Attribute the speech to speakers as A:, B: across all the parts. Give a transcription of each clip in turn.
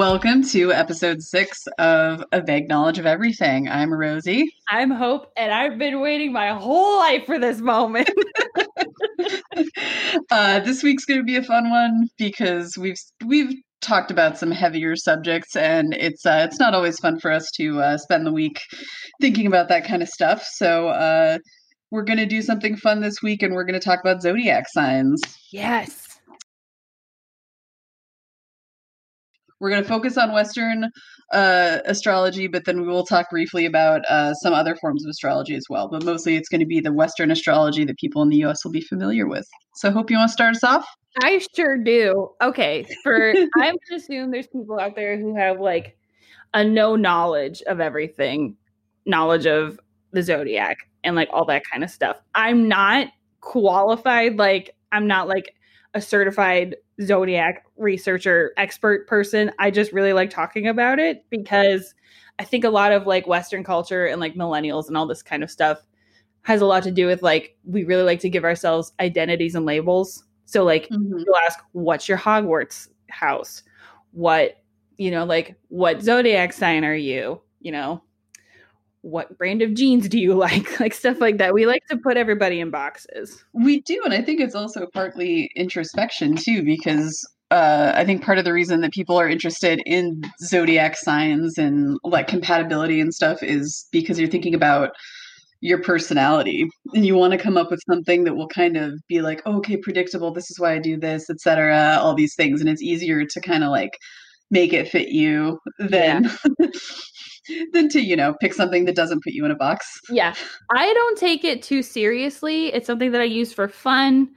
A: Welcome to episode six of A Vague Knowledge of Everything. I'm Rosy.
B: I'm Hope, and I've been waiting my whole life for this moment.
A: uh, this week's going to be a fun one because we've we've talked about some heavier subjects, and it's uh, it's not always fun for us to uh, spend the week thinking about that kind of stuff. So uh, we're going to do something fun this week, and we're going to talk about zodiac signs.
B: yes.
A: We're going to focus on Western uh, astrology, but then we will talk briefly about uh, some other forms of astrology as well. But mostly it's going to be the Western astrology that people in the US will be familiar with. So I hope you want to start us off.
B: I sure do. Okay. For I'm going to assume there's people out there who have like a no knowledge of everything, knowledge of the zodiac and like all that kind of stuff. I'm not qualified. Like, I'm not like a certified zodiac researcher expert person. I just really like talking about it because I think a lot of like Western culture and like millennials and all this kind of stuff has a lot to do with like we really like to give ourselves identities and labels. So like
A: Mhm.
B: you'll ask, what's your Hogwarts house? What, you know, like what zodiac sign are you? You know, what brand of jeans do you like? Like stuff like that. We like to put everybody in boxes.
A: We do, and I think it's also partly introspection too, because uh, I think part of the reason that people are interested in zodiac signs and like compatibility and stuff is because you're thinking about your personality and you want to come up with something that will kind of be like oh, okay predictable this is why i do this etc all these things and it's easier to kind of like make it fit you than than to you know pick something that doesn't put you in a box
B: Yeah. I don't take it too seriously. It's something that I use for fun.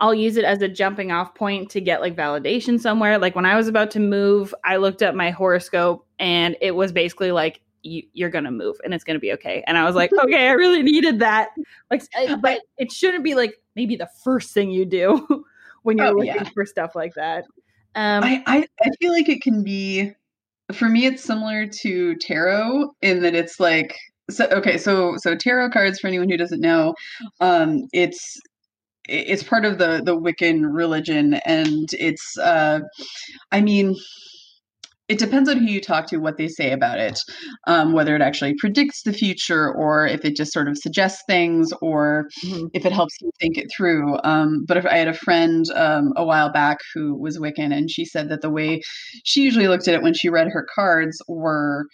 B: I'll use it as a jumping off point to get like validation somewhere. Like when I was about to move, I looked up my horoscope and it was basically like, you, you're going to move and it's going to be okay. And I was like, okay, I really needed that. Like, but it shouldn't be like maybe the first thing you do when you're
A: Oh,
B: looking
A: yeah.
B: for stuff like that. Um,
A: I, I I feel like it can be for me it's similar to tarot in that it's like so okay so so tarot cards for anyone who doesn't know um it's it's part of the the Wiccan religion and it's uh I mean it depends on who you talk to what they say about it um, whether it actually predicts the future or if it just sort of suggests things or
B: mhm.
A: if it helps you think it through. Um, but if I had a friend um, a while back who was Wiccan, and she said that the way she usually looked at it when she read her cards were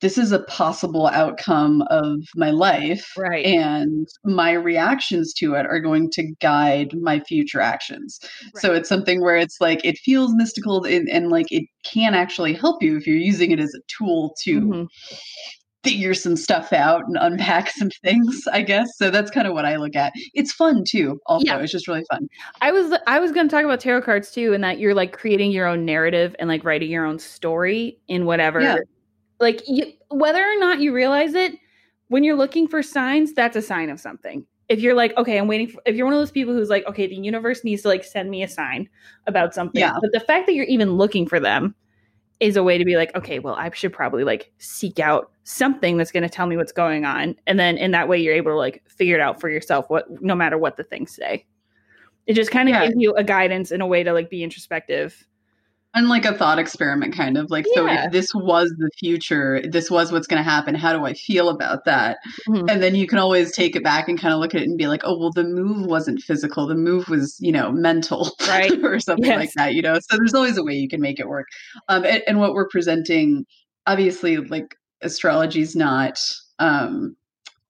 A: this is a possible outcome of my life.
B: Right.
A: And my reactions to it are going to guide my future actions. So it's something where it's like it feels mystical and, and like it can actually help you if you're using it as a tool to
B: Mhm.
A: figure some stuff out and unpack some things, I guess. So that's kind of what I look at. It's fun too. Also,
B: Yeah.
A: it's just really fun.
B: I was I was going to talk about tarot cards too, and that you're like creating your own narrative and like writing your own story in whatever.
A: Yeah.
B: Like you, whether or not you realize it, when you're looking for signs, that's a sign of something. If you're like, okay, I'm waiting for. If you're one of those people who's like, okay, the universe needs to like send me a sign about something,
A: Yeah.
B: but the fact that you're even looking for them is a way to be like, okay, well, I should probably like seek out something that's going to tell me what's going on, and then in that way, you're able to like figure it out for yourself. What, no matter what the things say, it just kind of
A: Yeah.
B: gives you a guidance and a way to like be introspective.
A: And like a thought experiment, kind of like, so if this was the future, this was what's going to happen, how do I feel about that?
B: Mhm.
A: And then you can always take it back and kind of look at it and be like, oh, well, the move wasn't physical. The move was, you know, mental
B: Right.
A: or something like that, you know? So there's always a way you can make it work. Um, and, and what we're presenting, obviously, like astrology is not um,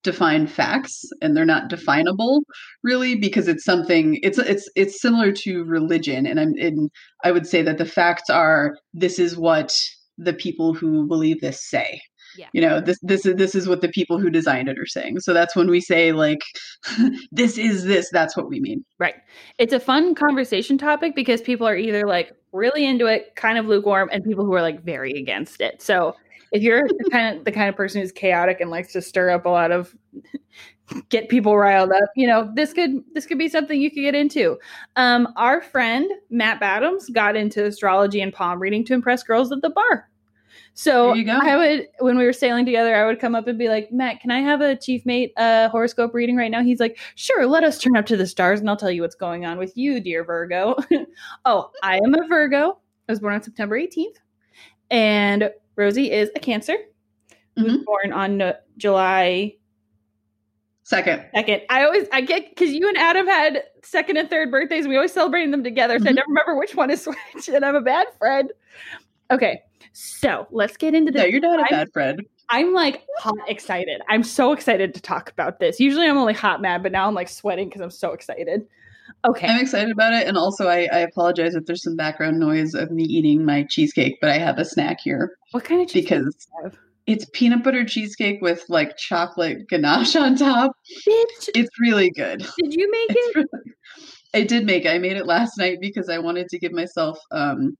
A: defined facts and they're not definable really because it's something it's it's it's similar to religion and i'm in i would say that the facts are this is what the people who believe this say
B: Yeah.
A: you know this this is this is what the people who designed it are saying so that's when we say like this is this that's what we mean
B: Right. It's a fun conversation topic because people are either like really into it, kind of lukewarm, and people who are like very against it. So if you're the kind of the kind of person who's chaotic and likes to stir up a lot of get people riled up, you know, this could this could be something you could get into. Um, our friend Matt Badams got into astrology and palm reading to impress girls at the bar. So
A: you go.
B: I would, when we were sailing together, I would come up and be like, Matt, can I have a chief mate uh, horoscope reading right now? He's like, sure, let us turn up to the stars and I'll tell you what's going on with you, dear Virgo. oh, I am a Virgo. I was born on September 18th. And Rosy is a Cancer who was born on no- July
A: Second.
B: second. I always I get because you and Adam had second and third birthdays. We always celebrating them together, so I
A: Mhm.
B: never remember which one is which, and I'm a bad friend. Okay, so let's get into this.
A: No, you're not a
B: I'm-
A: bad friend.
B: I'm like hot excited. I'm so excited to talk about this. Usually I'm only hot mad, but now I'm like sweating because I'm so excited. Okay.
A: I'm excited about it, and also I, I apologize if there's some background noise of me eating my cheesecake, but I have a snack here
B: what kind of cheese
A: because
B: do you have?
A: it's peanut butter cheesecake with like chocolate ganache on top.
B: Bitch,
A: It's really good.
B: did you make
A: It's
B: it?
A: really, I did make it. I made it last night because I wanted to give myself um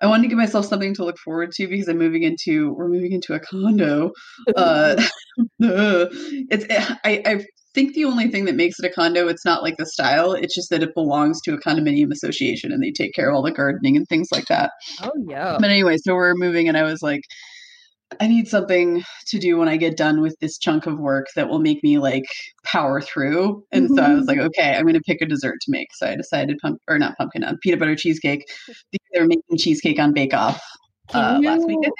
A: I wanted to give myself something to look forward to because I'm moving into we're moving into a condo. Uh it's I I think the only thing that makes it a condo it's not like the style, it's just that it belongs to a condominium association and they take care of all the gardening and things like that.
B: oh yeah.
A: But anyway, so we're moving, and I was like, I need something to do when I get done with this chunk of work that will make me like power through. And so I was like, okay, I'm going to pick a dessert to make. So I decided pump or not pumpkin, uh, peanut butter cheesecake. They were making cheesecake on Bake Off uh, last week. I
B: you-
A: think.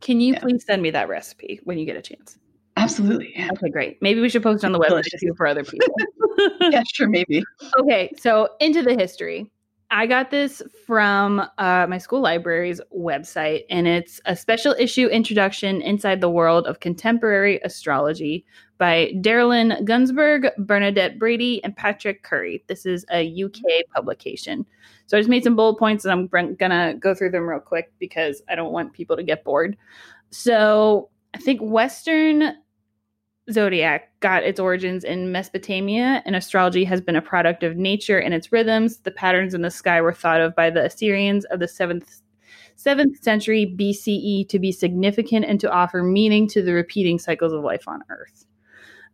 B: Can you
A: Yeah.
B: please send me that recipe when you get a chance?
A: Absolutely, yeah.
B: Okay, great. Maybe we should post on the website too for other people.
A: yeah, sure, maybe.
B: okay, so into the history. I got this from uh, my school library's website, and it's a special issue introduction inside the world of contemporary astrology by Darrelyn Gunzburg, Bernadette Brady, and Patrick Curry. This is a UK publication. So I just made some bullet points, and I'm gonna go through them real quick because I don't want people to get bored. So I think Western zodiac got its origins in Mesopotamia, and astrology has been a product of nature and its rhythms. The patterns in the sky were thought of by the Assyrians of the seventh. 7th century BCE to be significant and to offer meaning to the repeating cycles of life on Earth.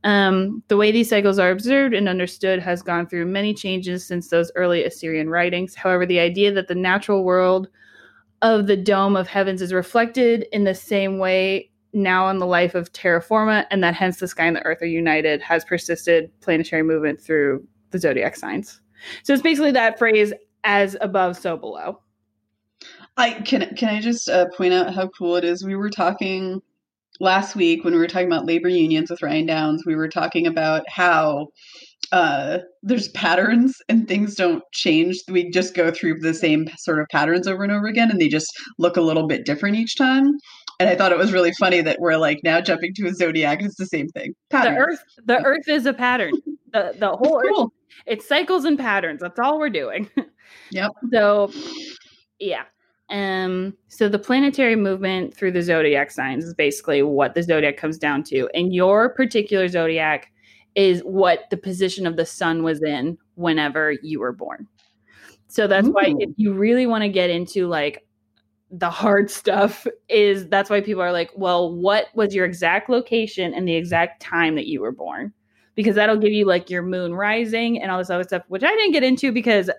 B: Um, the way these cycles are observed and understood has gone through many changes since those early Assyrian writings. However, the idea that the natural world of the dome of heavens is reflected in the same way now in the life of terra forma, and that hence the sky and the earth are united, has persisted planetary movement through the zodiac signs. So it's basically that phrase as above, so below.
A: I can can I just uh, point out how cool it is. We were talking last week when we were talking about labor unions with Ryan Downs. We were talking about how uh, there's patterns and things don't change. We just go through the same sort of patterns over and over again, and they just look a little bit different each time. And I thought it was really funny that we're like now jumping to a zodiac. It's the same thing. Patterns.
B: The earth, the earth is a pattern. The the whole
A: It's
B: earth,
A: cool.
B: it's cycles and patterns. That's all we're doing.
A: Yep.
B: So, yeah. Um. So the planetary movement through the zodiac signs is basically what the zodiac comes down to, and your particular zodiac is what the position of the sun was in whenever you were born. So that's why if you really want to get into like the hard stuff is that's why people are like, well, what was your exact location and the exact time that you were born? Because that'll give you like your moon rising and all this other stuff, which I didn't get into because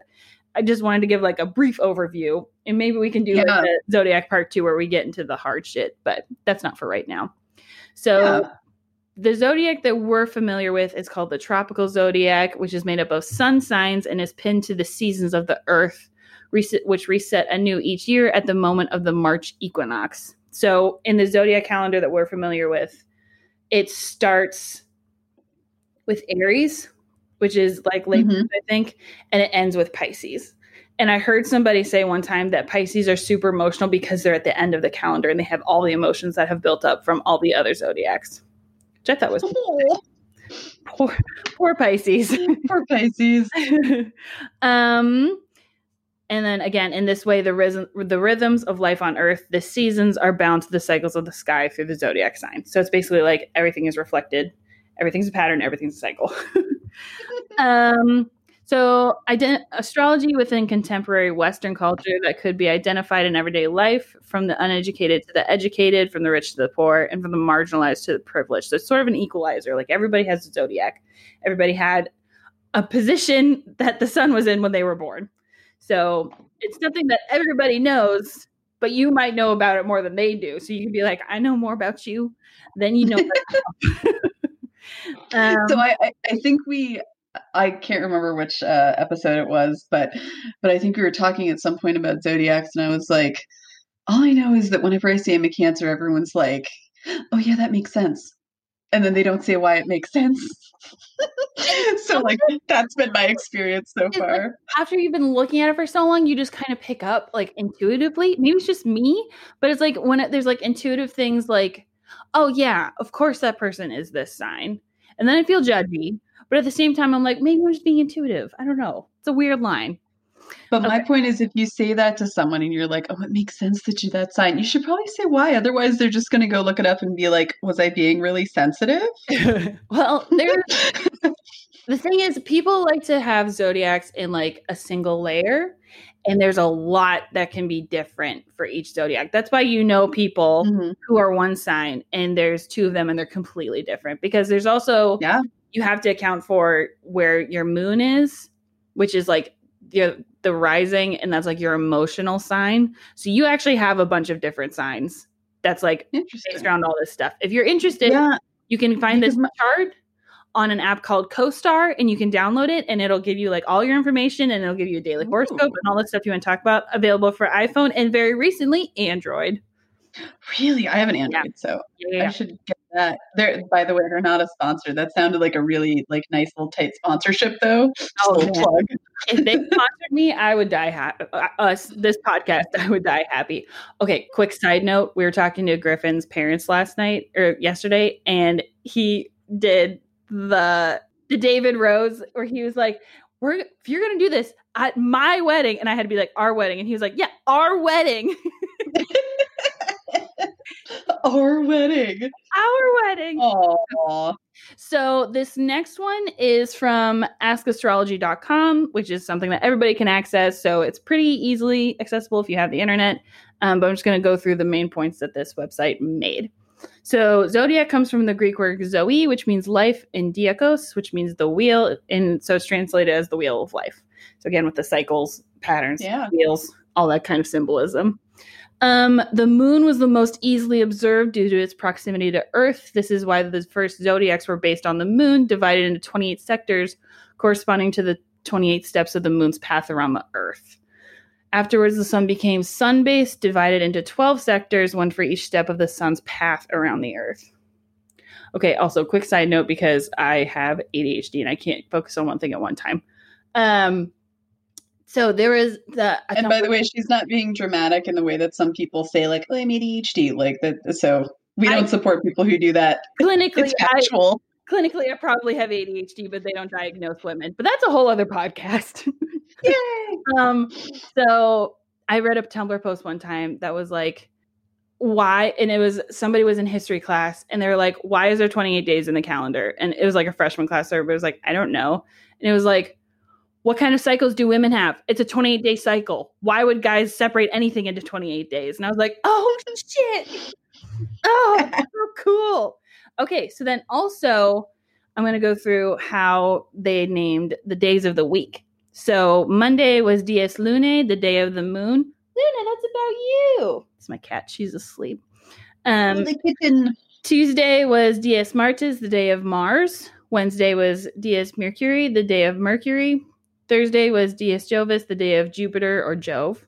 B: I just wanted to give like a brief overview. And maybe we can do like
A: Yeah.
B: a zodiac part two where we get into the hard shit, but that's not for right now. So
A: Yeah.
B: the zodiac that we're familiar with is called the tropical zodiac, which is made up of sun signs and is pinned to the seasons of the earth, reset, which reset anew each year at the moment of the March equinox. So in the zodiac calendar that we're familiar with, it starts with Aries, which is like late,
A: Mhm.
B: I think, and it ends with Pisces. And I heard somebody say one time that Pisces are super emotional because they're at the end of the calendar and they have all the emotions that have built up from all the other zodiacs, which I thought was
A: Oh,
B: poor, poor Pisces.
A: poor Pisces.
B: um, and then again, in this way, the the rhythms of life on Earth, the seasons are bound to the cycles of the sky through the zodiac sign. So it's basically like everything is reflected, everything's a pattern, everything's a cycle. um, so ident- astrology within contemporary Western culture that could be identified in everyday life, from the uneducated to the educated, from the rich to the poor, and from the marginalized to the privileged. So it's sort of an equalizer. Like everybody has a zodiac. Everybody had a position that the sun was in when they were born. So it's something that everybody knows, but you might know about it more than they do. So you can be like, I know more about you than you know. um,
A: so I, I, think we I can't remember which uh, episode it was, but but I think we were talking at some point about zodiacs, and I was like, all I know is that whenever I say I'm a Cancer, everyone's like, "Oh yeah, that makes sense," and then they don't say why it makes sense. so like that's been my experience so far. Like,
B: after you've been looking at it for so long, you just kind of pick up like intuitively. Maybe it's just me, but it's like when it, there's like intuitive things like, "Oh yeah, of course that person is this sign," and then I feel judgy. But at the same time, I'm like, maybe I'm just being intuitive. I don't know. It's a weird line.
A: But okay. my point is, if you say that to someone and you're like, "Oh, it makes sense that you that sign," you should probably say why. Otherwise, they're just going to go look it up and be like, "Was I being really sensitive?"
B: well, there. the thing is, people like to have zodiacs in like a single layer, and there's a lot that can be different for each zodiac. That's why you know people mm-hmm. who are one sign, and there's two of them, and they're completely different. Because there's also
A: yeah,
B: you have to account for where your moon is, which is like the the rising and that's like your emotional sign. So you actually have a bunch of different signs that's like based around all this stuff. If you're interested, yeah. you can find this chart on an app called CoStar and you can download it and it'll give you like all your information and it'll give you a daily Ooh. horoscope and all the stuff you want to talk about available for iPhone and very recently Android.
A: Really? I have an Android, yeah. so yeah. I should get that. They're by the way, they're not a sponsor. That sounded like a really like nice little tight sponsorship though. Oh, plug.
B: if they sponsored me, I would die happy. Uh, us, this podcast, I would die happy. Okay, quick side note: we were talking to Griffin's parents last night or yesterday, and he did the the David Rose where he was like, "We're if you're gonna do this at my wedding," and I had to be like, "Our wedding," and he was like, "Yeah, our wedding."
A: Our wedding.
B: Our wedding.
A: Aww.
B: So this next one is from askastrology.com, which is something that everybody can access. So it's pretty easily accessible if you have the internet. Um, but I'm just going to go through the main points that this website made. So zodiac comes from the Greek word zoe, which means life, and diakos, which means the wheel, and so it's translated as the wheel of life. So again, with the cycles, patterns,
A: yeah.
B: wheels, all that kind of symbolism. Um, the moon was the most easily observed due to its proximity to Earth. This is why the first zodiacs were based on the moon, divided into 28 sectors corresponding to the 28 steps of the moon's path around the Earth. Afterwards, the sun became sun based, divided into 12 sectors, one for each step of the sun's path around the Earth. Okay, also, quick side note because I have ADHD and I can't focus on one thing at one time. Um, so there is the.
A: And by the way, she's not being dramatic in the way that some people say, like, "Oh, I'm ADHD." Like that. So we don't I, support people who do that.
B: Clinically, actual. clinically, I probably have ADHD, but they don't diagnose women. But that's a whole other podcast.
A: Yay!
B: um. So I read a Tumblr post one time that was like, why and it was somebody was in history class and they were like why is there 28 days in the calendar and it was like a freshman class but it was like i don't know and it was like what kind of cycles do women have? It's a 28 day cycle. Why would guys separate anything into 28 days? And I was like, oh shit. Oh, so cool. Okay, so then also I'm going to go through how they named the days of the week. So Monday was Dies Lunae, the day of the moon. Luna, that's about you. It's my cat. She's asleep. Um, the kitten. Tuesday was Dies Martis, the day of Mars. Wednesday was Dies Mercury, the day of Mercury. Thursday was Dies Jovis, the day of Jupiter or Jove.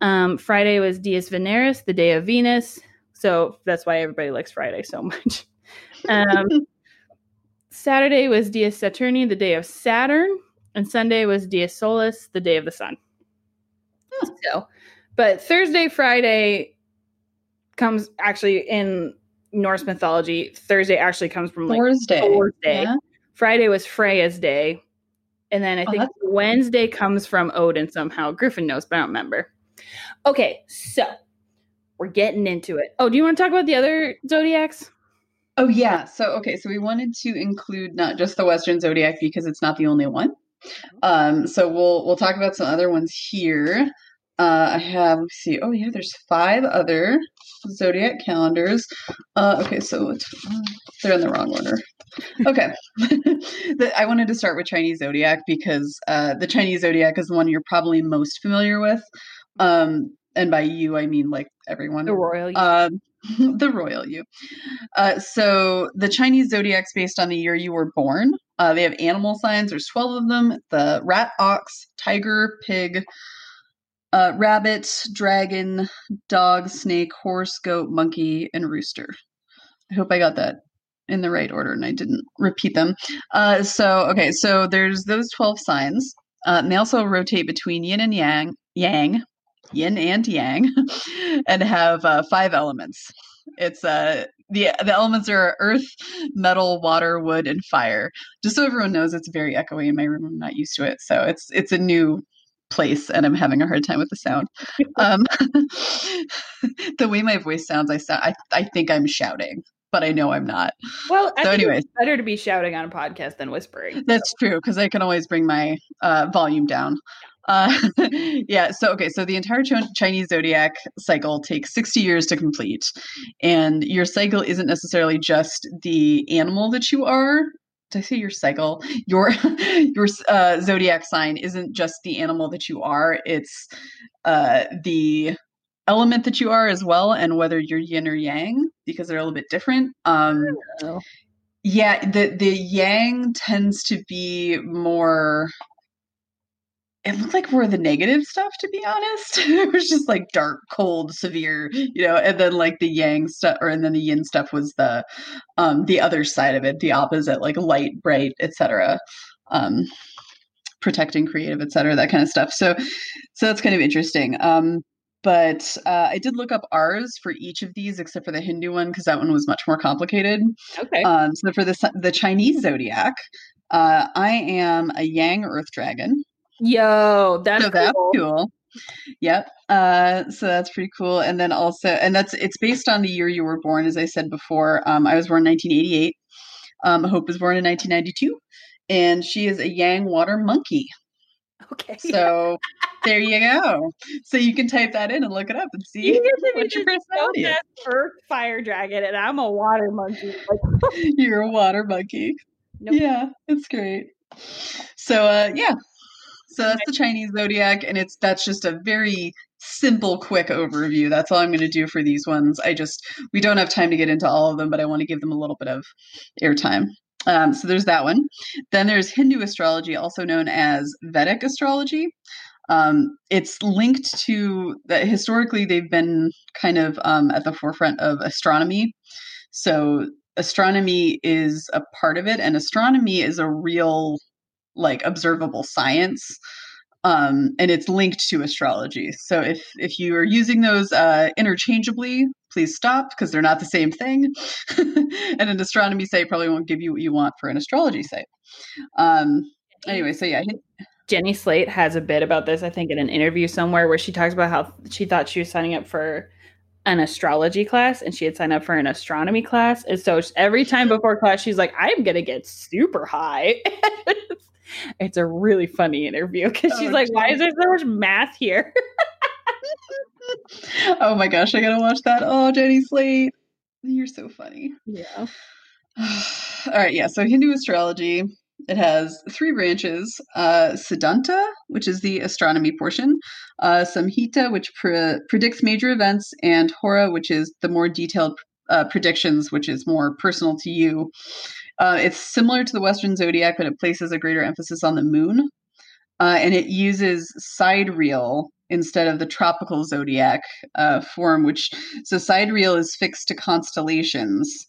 B: Um, Friday was Dies Veneris, the day of Venus. So that's why everybody likes Friday so much. Um, Saturday was Dies Saturni, the day of Saturn. And Sunday was Dies Solis, the day of the sun. Oh. So, but Thursday, Friday comes actually in Norse mythology. Thursday actually comes from like
A: Thursday.
B: Thursday. Yeah. Friday was Freya's day, and then I oh, think Wednesday comes from Odin somehow. Griffin knows, but I don't remember. Okay, so we're getting into it. Oh, do you want to talk about the other zodiacs?
A: Oh yeah. So okay, so we wanted to include not just the Western zodiac because it's not the only one. Um, so we'll we'll talk about some other ones here. Uh, I have let's see. Oh yeah, there's five other zodiac calendars. Uh, okay, so they're in the wrong order. Okay, I wanted to start with Chinese zodiac because uh, the Chinese zodiac is the one you're probably most familiar with. Um, and by you, I mean like everyone.
B: The royal you.
A: Um, the royal you. Uh, so the Chinese zodiac's based on the year you were born. Uh, they have animal signs. There's 12 of them: the rat, ox, tiger, pig, uh, rabbit, dragon, dog, snake, horse, goat, monkey, and rooster. I hope I got that in the right order and I didn't repeat them. Uh, so, okay, so there's those 12 signs. Uh, and they also rotate between yin and yang, yang, yin and yang, and have uh, five elements. It's uh the the elements are earth, metal, water, wood, and fire. Just so everyone knows, it's very echoey in my room. I'm not used to it, so it's it's a new place, and I'm having a hard time with the sound. um, the way my voice sounds, I sound I I think I'm shouting, but I know I'm not.
B: Well, I
A: So anyways.
B: it's better to be shouting on a podcast than whispering.
A: That's true because I can always bring my uh, volume down. Uh, yeah. So okay. So the entire Ch- Chinese zodiac cycle takes sixty years to complete, and your cycle isn't necessarily just the animal that you are. Did I say your cycle? Your your uh, zodiac sign isn't just the animal that you are. It's uh, the element that you are as well, and whether you're yin or yang because they're a little bit different. Um, yeah, the the yang tends to be more. It looked like more of the negative stuff, to be honest. it was just like dark, cold, severe, you know. And then like the yang stuff, or and then the yin stuff was the, um, the other side of it, the opposite, like light, bright, etc. Um, protecting, creative, etc. That kind of stuff. So, so that's kind of interesting. Um, but uh, I did look up ours for each of these, except for the Hindu one, because that one was much more complicated.
B: Okay.
A: Um, so for the the Chinese zodiac, uh, I am a Yang Earth Dragon.
B: Yo, that's
A: so that's
B: cool.
A: cool. Yep. Uh, so that's pretty cool. And then also, and that's it's based on the year you were born, as I said before. Um, I was born in 1988. Um, Hope was born in 1992, and she is a Yang Water Monkey.
B: Okay.
A: So there you go. So you can type that in and look it up and see
B: You
A: what your personality is.
B: Earth fire dragon, and I'm a water monkey.
A: You're a water monkey.
B: Nope.
A: Yeah, it's great. So uh yeah. So that's the Chinese zodiac and it's that's just a very simple quick overview. That's all I'm going to do for these ones. I just we don't have time to get into all of them, but I want to give them a little bit of airtime. Um, so there's that one. Then there's Hindu astrology, also known as Vedic astrology. Um, it's linked to that historically they've been kind of um, at the forefront of astronomy. So astronomy is a part of it and astronomy is a real like observable science um, and it's linked to astrology so if if you are using those uh, interchangeably please stop because they're not the same thing and an astronomy site probably won't give you what you want for an astrology site um, anyway so yeah
B: Jenny Slate has a bit about this, I think, in an interview somewhere where she talks about how she thought she was signing up for an astrology class and she had signed up for an astronomy class. And so every time before class, she's like, I'm going to get super high. it's a really funny interview because she's
A: Oh,
B: like, why is there so much math here?
A: oh my gosh i gotta watch that oh jenny slate you're so funny
B: yeah.
A: All right, yeah. So Hindu astrology, it has three branches: uh, Siddhanta, which is the astronomy portion; uh, Samhita, which pre- predicts major events; and Hora, which is the more detailed uh, predictions, which is more personal to you. Uh, it's similar to the Western zodiac, but it places a greater emphasis on the moon, uh, and it uses sidereal instead of the tropical zodiac uh, form. Which so sidereal is fixed to constellations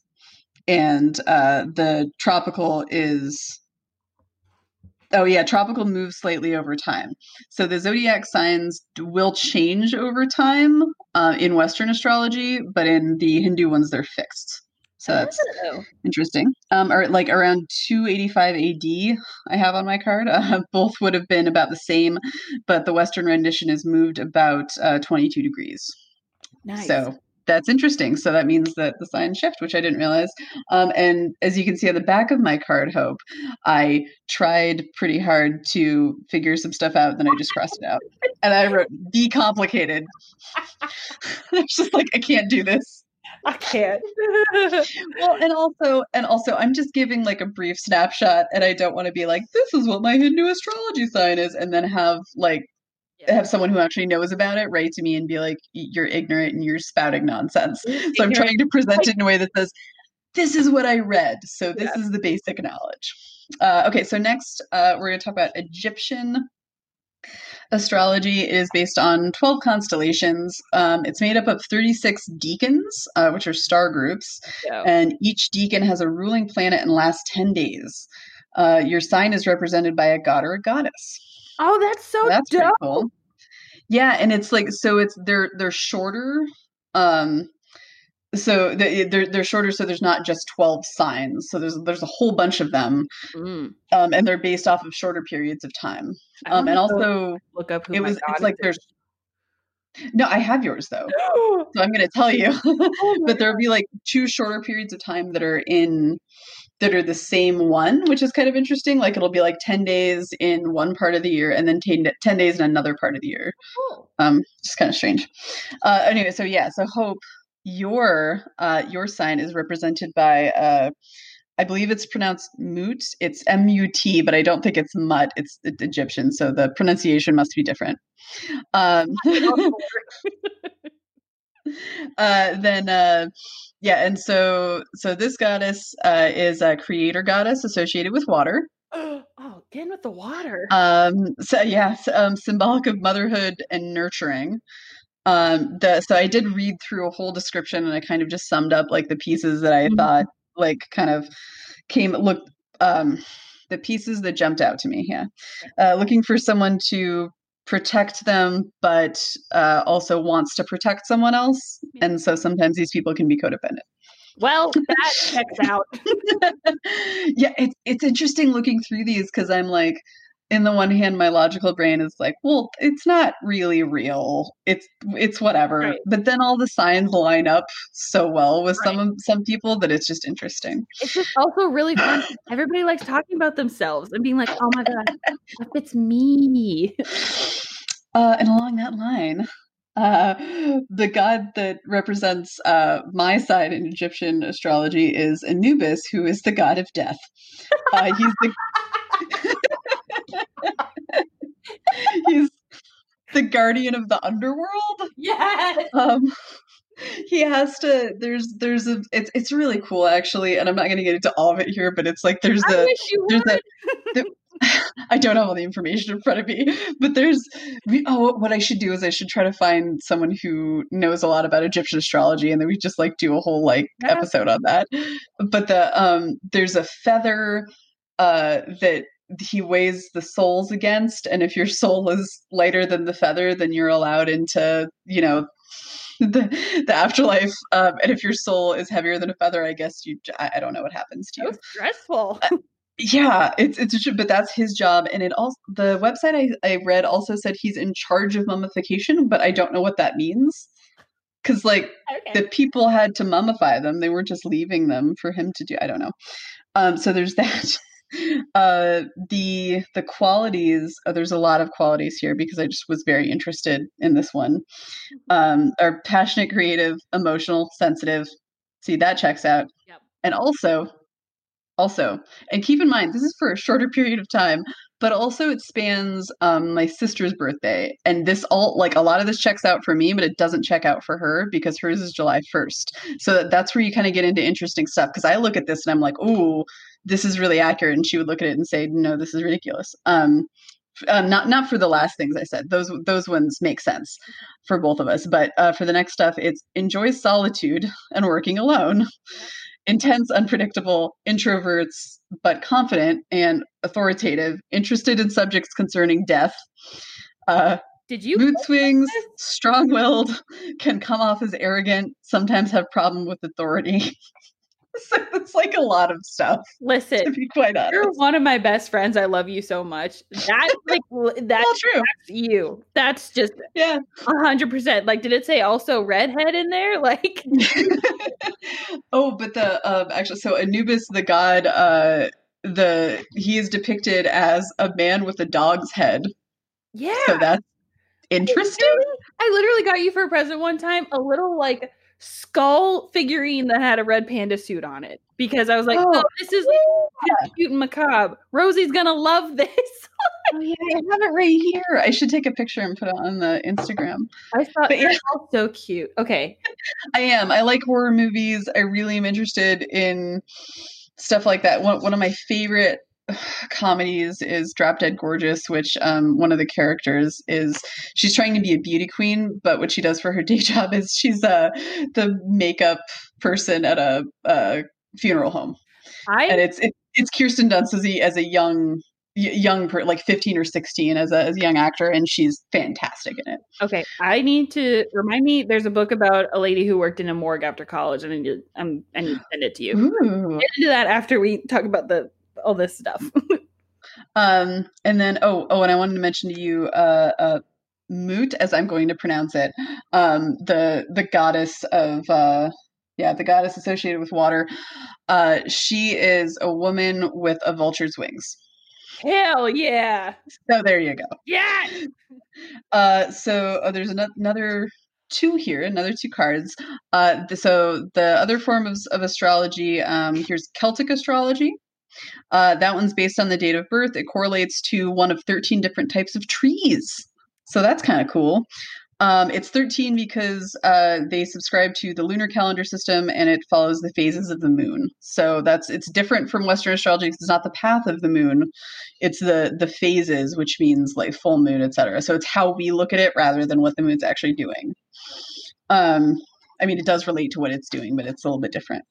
A: and uh, the tropical is oh yeah tropical moves slightly over time so the zodiac signs will change over time uh, in western astrology but in the hindu ones they're fixed so that's
B: Oh.
A: interesting um, or like around 285 ad i have on my card uh, both would have been about the same but the western rendition is moved about uh, 22 degrees
B: nice.
A: so that's interesting. So that means that the signs shift, which I didn't realize. Um, and as you can see on the back of my card, Hope, I tried pretty hard to figure some stuff out. Then I just crossed it out, and I wrote "be complicated." I was just like, I can't do this.
B: I can't.
A: Well, and also, and also, I'm just giving like a brief snapshot, and I don't want to be like, "This is what my Hindu astrology sign is," and then have like have someone who actually knows about it write to me and be like, "You're ignorant and you're spouting nonsense." So I'm trying to present it in a way that says, "This is what I read, so this is the basic knowledge." Uh, okay, so next uh, we're going to talk about Egyptian astrology is based on 12 constellations. Um, it's made up of 36 decans, uh, which are star groups,
B: Yeah.
A: and each decan has a ruling planet and lasts 10 days. Uh, your sign is represented by a god or a goddess.
B: Oh, that's so
A: That's
B: dope.
A: pretty cool. Yeah, and it's like so it's they're they're shorter. Um so they, they're they're shorter so there's not just 12 signs. So there's there's a whole bunch of them
B: Mm.
A: um and they're based off of shorter periods of time. Um and also
B: look up who
A: it was it's like there's No, I have yours though.
B: oh
A: So I'm going to tell you. but there'll be like two shorter periods of time that are in that are the same one, which is kind of interesting. Like it'll be like 10 days in one part of the year and then 10, 10 days in another part of the year.
B: cool.
A: Um, just kind of strange. Uh, anyway, so yeah, so Hope, your uh, your sign is represented by uh, I believe it's pronounced Mut. It's M U T, but I don't think it's Mut. It's, it's Egyptian, so the pronunciation must be different. Um, uh, then uh, yeah, and so so this goddess uh, is a creator goddess associated with water.
B: oh, again with the water.
A: Um, so yeah, s- um, symbolic of motherhood and nurturing. Um, the so I did read through a whole description and I kind of just summed up like the pieces that I
B: Mhm.
A: thought like kind of came look um the pieces that jumped out to me. Yeah, uh, looking for someone to protect them, but uh, also wants to protect someone else,
B: Yeah.
A: and so sometimes these people can be codependent.
B: well, that checks out.
A: yeah, it's it's interesting looking through these because I'm like, in the one hand, my logical brain is like, well, it's not really real. It's it's whatever.
B: Right.
A: But then all the signs line up so well with some
B: Right.
A: of some people that it's just interesting.
B: It's just also really fun. Everybody likes talking about themselves and being like, "Oh my god, that fits me."
A: Uh, and along that line. Uh, the god that represents uh, my side in Egyptian astrology is Anubis, who is the god of death. Uh, he's the he's the guardian of the underworld.
B: Yes.
A: Um, he has to. There's there's a. It's it's really cool actually, and I'm not going to get into all of it here, but it's like there's
B: I
A: the
B: wish you
A: there's
B: would.
A: the, the I don't have all the information in front of me, but there's we, oh what I should do is I should try to find someone who knows a lot about Egyptian astrology and then we just like do a whole like
B: Yeah.
A: episode on that. But the um there's a feather uh that he weighs the souls against and if your soul is lighter than the feather then you're allowed into, you know, the the afterlife. Um and if your soul is heavier than a feather I guess you I, I don't know what happens to you.
B: so stressful.
A: yeah it's it's but that's his job. And it also the website I, I read also said he's in charge of mummification but i don't know what that means. Because like
B: Okay.
A: the people had to mummify them. They weren't just leaving them for him to do i don't know. Um so there's that uh the the qualities uh, there's a lot of qualities here because i just was very interested in this one. Um are passionate creative emotional sensitive see that checks out.
B: Yep.
A: and also also and keep in mind this is for a shorter period of time but also it spans um, my sister's birthday. And this all like a lot of this checks out for me but it doesn't check out for her because hers is july 1st so that, that's where you kind of get into interesting stuff because i look at this and i'm like oh this is really accurate and she would look at it and say no this is ridiculous um uh, not not for the last things I said. Those those ones make sense for both of us. But uh, for the next stuff, it's enjoy solitude and working alone intense, unpredictable, introverts, but confident and authoritative, interested in subjects concerning death, uh,
B: Did you?
A: mood swings, strong willed, can come off as arrogant, sometimes have problem with authority. so it's like a lot of stuff,
B: Listen, to
A: be quite honest.
B: you're one of my best friends. I love you so much. That's like that's
A: All true.
B: you. That's just
A: Yeah.
B: a hundred percent. Like, did it say also redhead in there? Like,
A: oh, but the um actually so Anubis the god uh the he is depicted as a man with a dog's head.
B: yeah.
A: So that's interesting.
B: I literally got you for a present one time a little like skull figurine that had a red panda suit on it because I was like, oh,
A: Oh,
B: this is like, cute and macabre. Rosy's gonna love this.
A: Oh yeah, I have it right here. I should take a picture and put it on the Instagram.
B: I thought
A: But yeah.
B: so cute. Okay,
A: I am. I like horror movies. I really am interested in stuff like that. One one of my favorite comedies is Drop Dead Gorgeous, which um, one of the characters is she's trying to be a beauty queen, but what she does for her day job is she's uh, the makeup person at a, a funeral home.
B: I
A: and it's it, it's Kirsten Dunst as a, as a young young per, like 15 or 16 as a, as a young actor and she's fantastic in it
B: okay i need to remind me there's a book about a lady who worked in a morgue after college and i need to, um, I need to send it to you
A: Ooh.
B: get into that after we talk about the all this stuff
A: um and then oh oh and i wanted to mention to you uh uh moot as i'm going to pronounce it um the the goddess of uh yeah the goddess associated with water uh she is a woman with a vulture's wings
B: Hell yeah.
A: So there you go.
B: Yeah.
A: Uh, so uh, there's an- another two here, another two cards. Uh, the, so the other form of, of astrology, um, here's Celtic astrology. Uh, that one's based on the date of birth. It correlates to one of 13 different types of trees. So that's kind of cool. Um, it's 13 because uh, they subscribe to the lunar calendar system and it follows the phases of the moon. So that's it's different from Western astrology it's not the path of the moon, it's the the phases, which means like full moon, etc. So it's how we look at it rather than what the moon's actually doing. Um, I mean, it does relate to what it's doing, but it's a little bit different.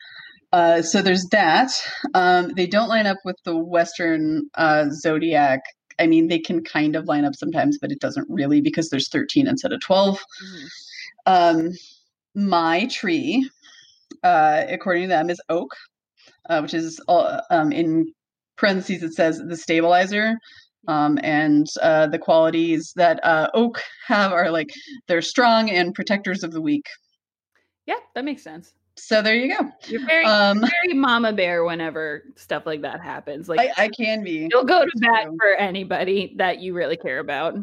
A: Uh, so there's that. Um, they don't line up with the Western uh, zodiac I mean, they can kind of line up sometimes, but it doesn't really because there's 13 instead of 12. Mm. Um, my tree, uh, according to them, is oak, uh, which is um, in parentheses, it says the stabilizer. Um, and uh, the qualities that uh, oak have are like they're strong and protectors of the weak.
B: Yeah, that makes sense.
A: So there you go.
B: You're very, um, very mama bear whenever stuff like that happens. Like
A: I, I can be.
B: You'll go to bat for anybody that you really care about.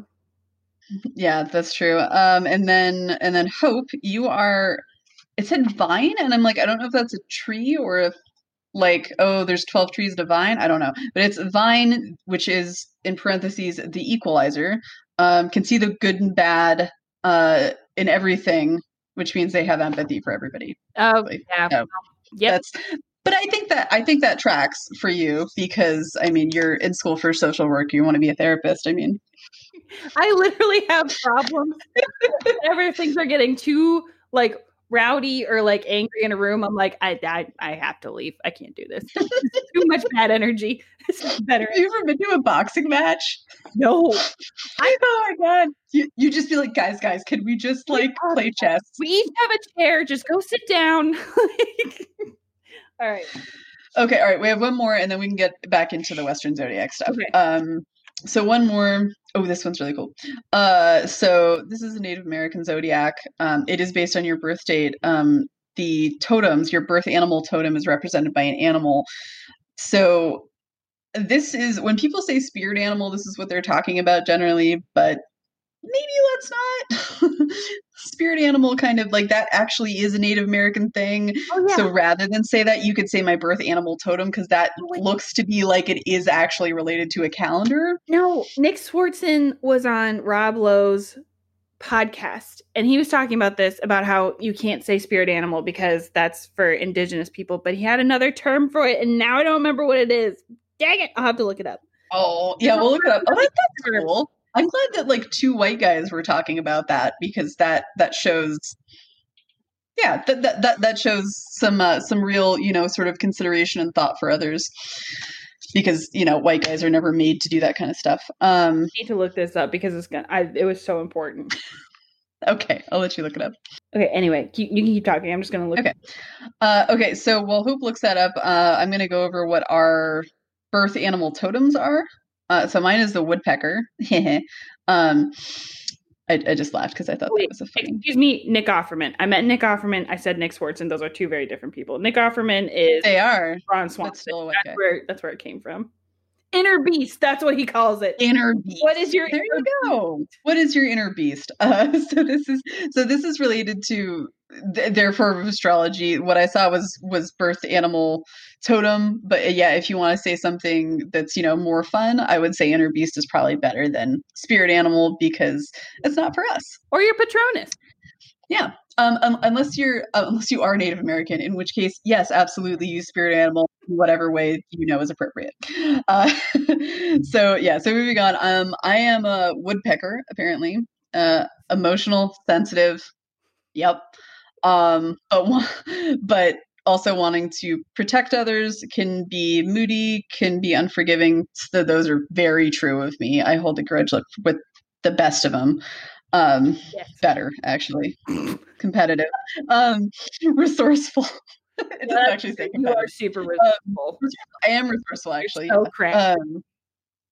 A: Yeah, that's true. Um, and then and then hope you are. It said vine, and I'm like, I don't know if that's a tree or if like oh, there's twelve trees to vine. I don't know, but it's vine, which is in parentheses the equalizer. Um, can see the good and bad uh, in everything which means they have empathy for everybody.
B: Oh, yeah. So
A: yep. That's, but I think that I think that tracks for you because I mean you're in school for social work. You want to be a therapist. I mean,
B: I literally have problems Everything's are getting too like rowdy or like angry in a room. I'm like, I I, I have to leave. I can't do this. too much bad energy. This is better.
A: Have you ever been to a boxing match?
B: No.
A: I, oh my god. You you just be like, guys, guys, can we just like play chess?
B: We each have a chair. Just go sit down. all right.
A: Okay, all right. We have one more, and then we can get back into the Western Zodiac stuff. Okay. Um, so one more. Oh, this one's really cool. Uh, so this is a Native American zodiac. Um, it is based on your birth date. Um, the totems, your birth animal totem, is represented by an animal. So this is when people say spirit animal. This is what they're talking about generally, but maybe let's not. spirit animal kind of like that actually is a Native American thing. Oh, yeah. So rather than say that, you could say my birth animal totem because that oh, looks to be like it is actually related to a calendar.
B: No, Nick Swardson was on Rob Lowe's podcast and he was talking about this about how you can't say spirit animal because that's for indigenous people but he had another term for it and now i don't remember what it is dang it i'll have to look it up
A: oh yeah we'll look it up oh that's cool I'm glad that like two white guys were talking about that because that that shows yeah that that that, that shows some uh, some real you know sort of consideration and thought for others because you know white guys are never made to do that kind of stuff. Um
B: I need to look this up because it's gonna I, it was so important.
A: Okay i'll let you look it up.
B: Okay anyway you, you can keep talking. I'm just gonna look.
A: Okay. Uh okay so while hope looks that up uh i'm gonna go over what our birth animal totems are uh, so mine is the woodpecker. um, I, I, just laughed because I thought Wait, that was a funny.
B: Excuse me, Nick Offerman. I met Nick Offerman. I said Nick Swardson. Those are two very different people. Nick Offerman is
A: they are
B: Ron Swanson. That's, that's where that's where it came from. Inner beast. That's what he calls it.
A: Inner beast.
B: What is your
A: there you go. Beast? What is your inner beast? Uh, so this is so this is related to th- their form of astrology. What I saw was was birth animal totem, but uh, yeah, if you want to say something that's you know more fun, I would say inner beast is probably better than spirit animal because it's not for us.
B: Or your patronus.
A: Yeah. Um, um, unless you're uh, unless you are Native American, in which case, yes, absolutely, use spirit animal in whatever way you know is appropriate. Uh, so yeah, so moving on. Um, I am a woodpecker, apparently, uh, emotional, sensitive. Yep. Um, but but also wanting to protect others can be moody, can be unforgiving. So those are very true of me. I hold a grudge with the best of them. Um, yes. better actually, competitive, um, resourceful. it doesn't actually say
B: you are super um, resourceful. Um,
A: I am resourceful actually. So crafty. Um,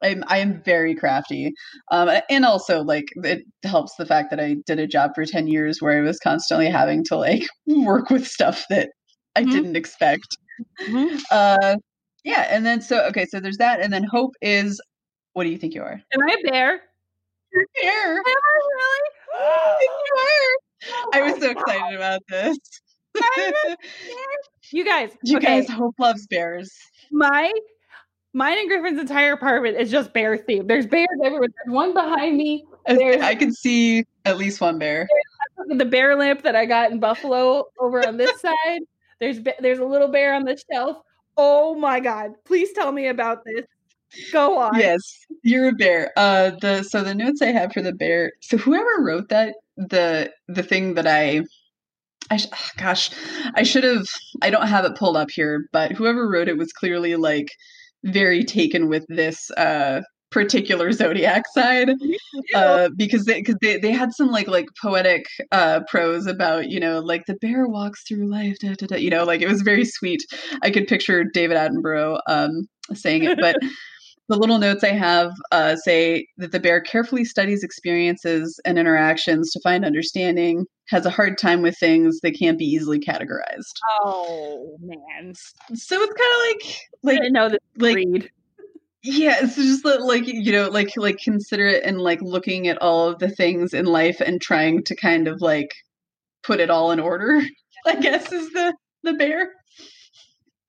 A: I'm I am very crafty, um, and also like it helps the fact that I did a job for ten years where I was constantly having to like work with stuff that I mm-hmm. didn't expect. Mm-hmm. Uh, yeah, and then so okay, so there's that, and then hope is. What do you think you are?
B: Am I a bear?
A: You're a bear. Am
B: I really?
A: are. Oh I was so excited about this.
B: you guys,
A: you okay. guys, Hope loves bears.
B: My mine and Griffin's entire apartment is just bear themed. There's bears everywhere. There's one behind me. There's,
A: I can see at least one bear.
B: The bear lamp that I got in Buffalo over on this side. There's there's a little bear on the shelf. Oh my god! Please tell me about this. Go on.
A: Yes, you're a bear. Uh, the so the notes I have for the bear. So whoever wrote that, the the thing that I I sh- oh gosh, I should have. I don't have it pulled up here, but whoever wrote it was clearly like very taken with this uh, particular zodiac side uh, because they because they, they had some like like poetic uh, prose about you know like the bear walks through life da, da, da, you know like it was very sweet. I could picture David Attenborough um, saying it, but the little notes I have uh, say that the bear carefully studies experiences and interactions to find understanding, has a hard time with things that can't be easily categorized.
B: Oh man!
A: So it's kind of like like
B: that like
A: yeah, it's just like you know like like considerate and like looking at all of the things in life and trying to kind of like put it all in order. I guess is the the bear.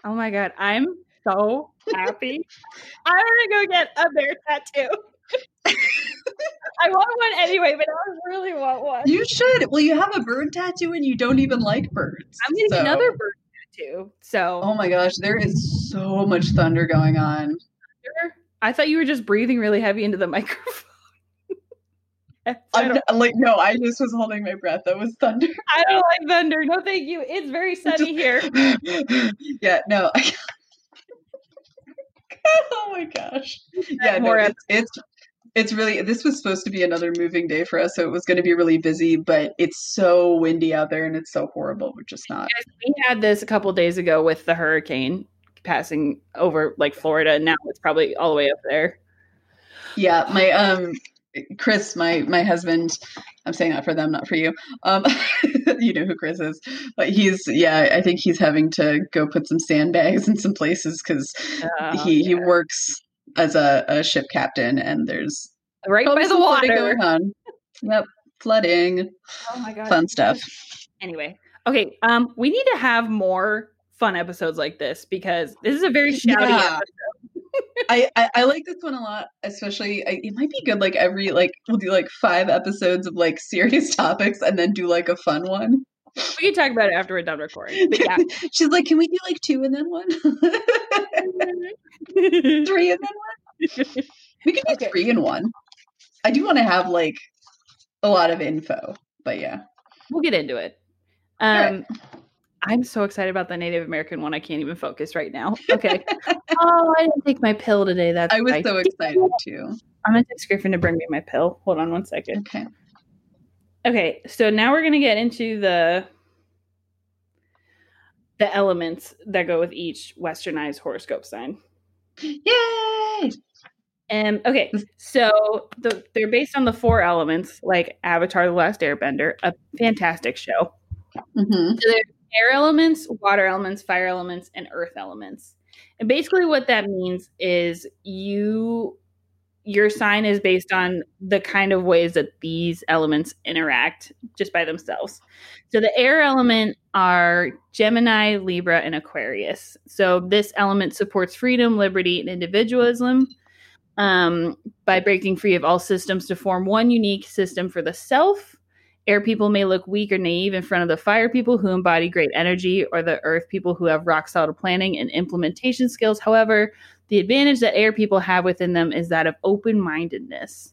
B: Oh my god, I'm so happy. I'm gonna go get a bear tattoo. I want one anyway, but I really want one.
A: You should. Well, you have a bird tattoo and you don't even like birds.
B: I'm getting so. another bird tattoo. So
A: Oh my gosh, there is so much thunder going on.
B: I thought you were just breathing really heavy into the microphone.
A: I'm like no, I just was holding my breath. That was thunder.
B: I don't like thunder. No, thank you. It's very sunny here.
A: yeah, no. oh my gosh. Yeah, no, it's, it's it's really this was supposed to be another moving day for us so it was going to be really busy but it's so windy out there and it's so horrible we're just not
B: we had this a couple days ago with the hurricane passing over like florida and now it's probably all the way up there
A: yeah my um chris my my husband i'm saying that for them not for you um you know who chris is but he's yeah i think he's having to go put some sandbags in some places because oh, he yeah. he works as a, a ship captain, and there's
B: right by the water. Going on.
A: Yep, flooding.
B: Oh my god,
A: fun stuff.
B: Anyway, okay, um, we need to have more fun episodes like this because this is a very shouty yeah.
A: I, I, I like this one a lot, especially I, it might be good like every like we'll do like five episodes of like serious topics and then do like a fun one.
B: We can talk about it after we're done recording. But yeah.
A: She's like, can we do like two and then one? three and then one? We can do okay. three and one. I do want to have like a lot of info, but yeah.
B: We'll get into it. Um. I'm so excited about the Native American one. I can't even focus right now. Okay. oh, I didn't take my pill today. That's
A: I was right. so excited too.
B: I'm gonna text Griffin to bring me my pill. Hold on one second.
A: Okay.
B: Okay, so now we're gonna get into the the elements that go with each westernized horoscope sign.
A: Yay!
B: And okay, so the, they're based on the four elements, like Avatar: The Last Airbender, a fantastic show. Mm-hmm. So air elements, water elements, fire elements, and earth elements. And basically, what that means is you your sign is based on the kind of ways that these elements interact just by themselves. So the air element are Gemini, Libra, and Aquarius. So this element supports freedom, liberty, and individualism um, by breaking free of all systems to form one unique system for the self Air people may look weak or naive in front of the fire people who embody great energy, or the earth people who have rock solid planning and implementation skills. However, the advantage that air people have within them is that of open mindedness,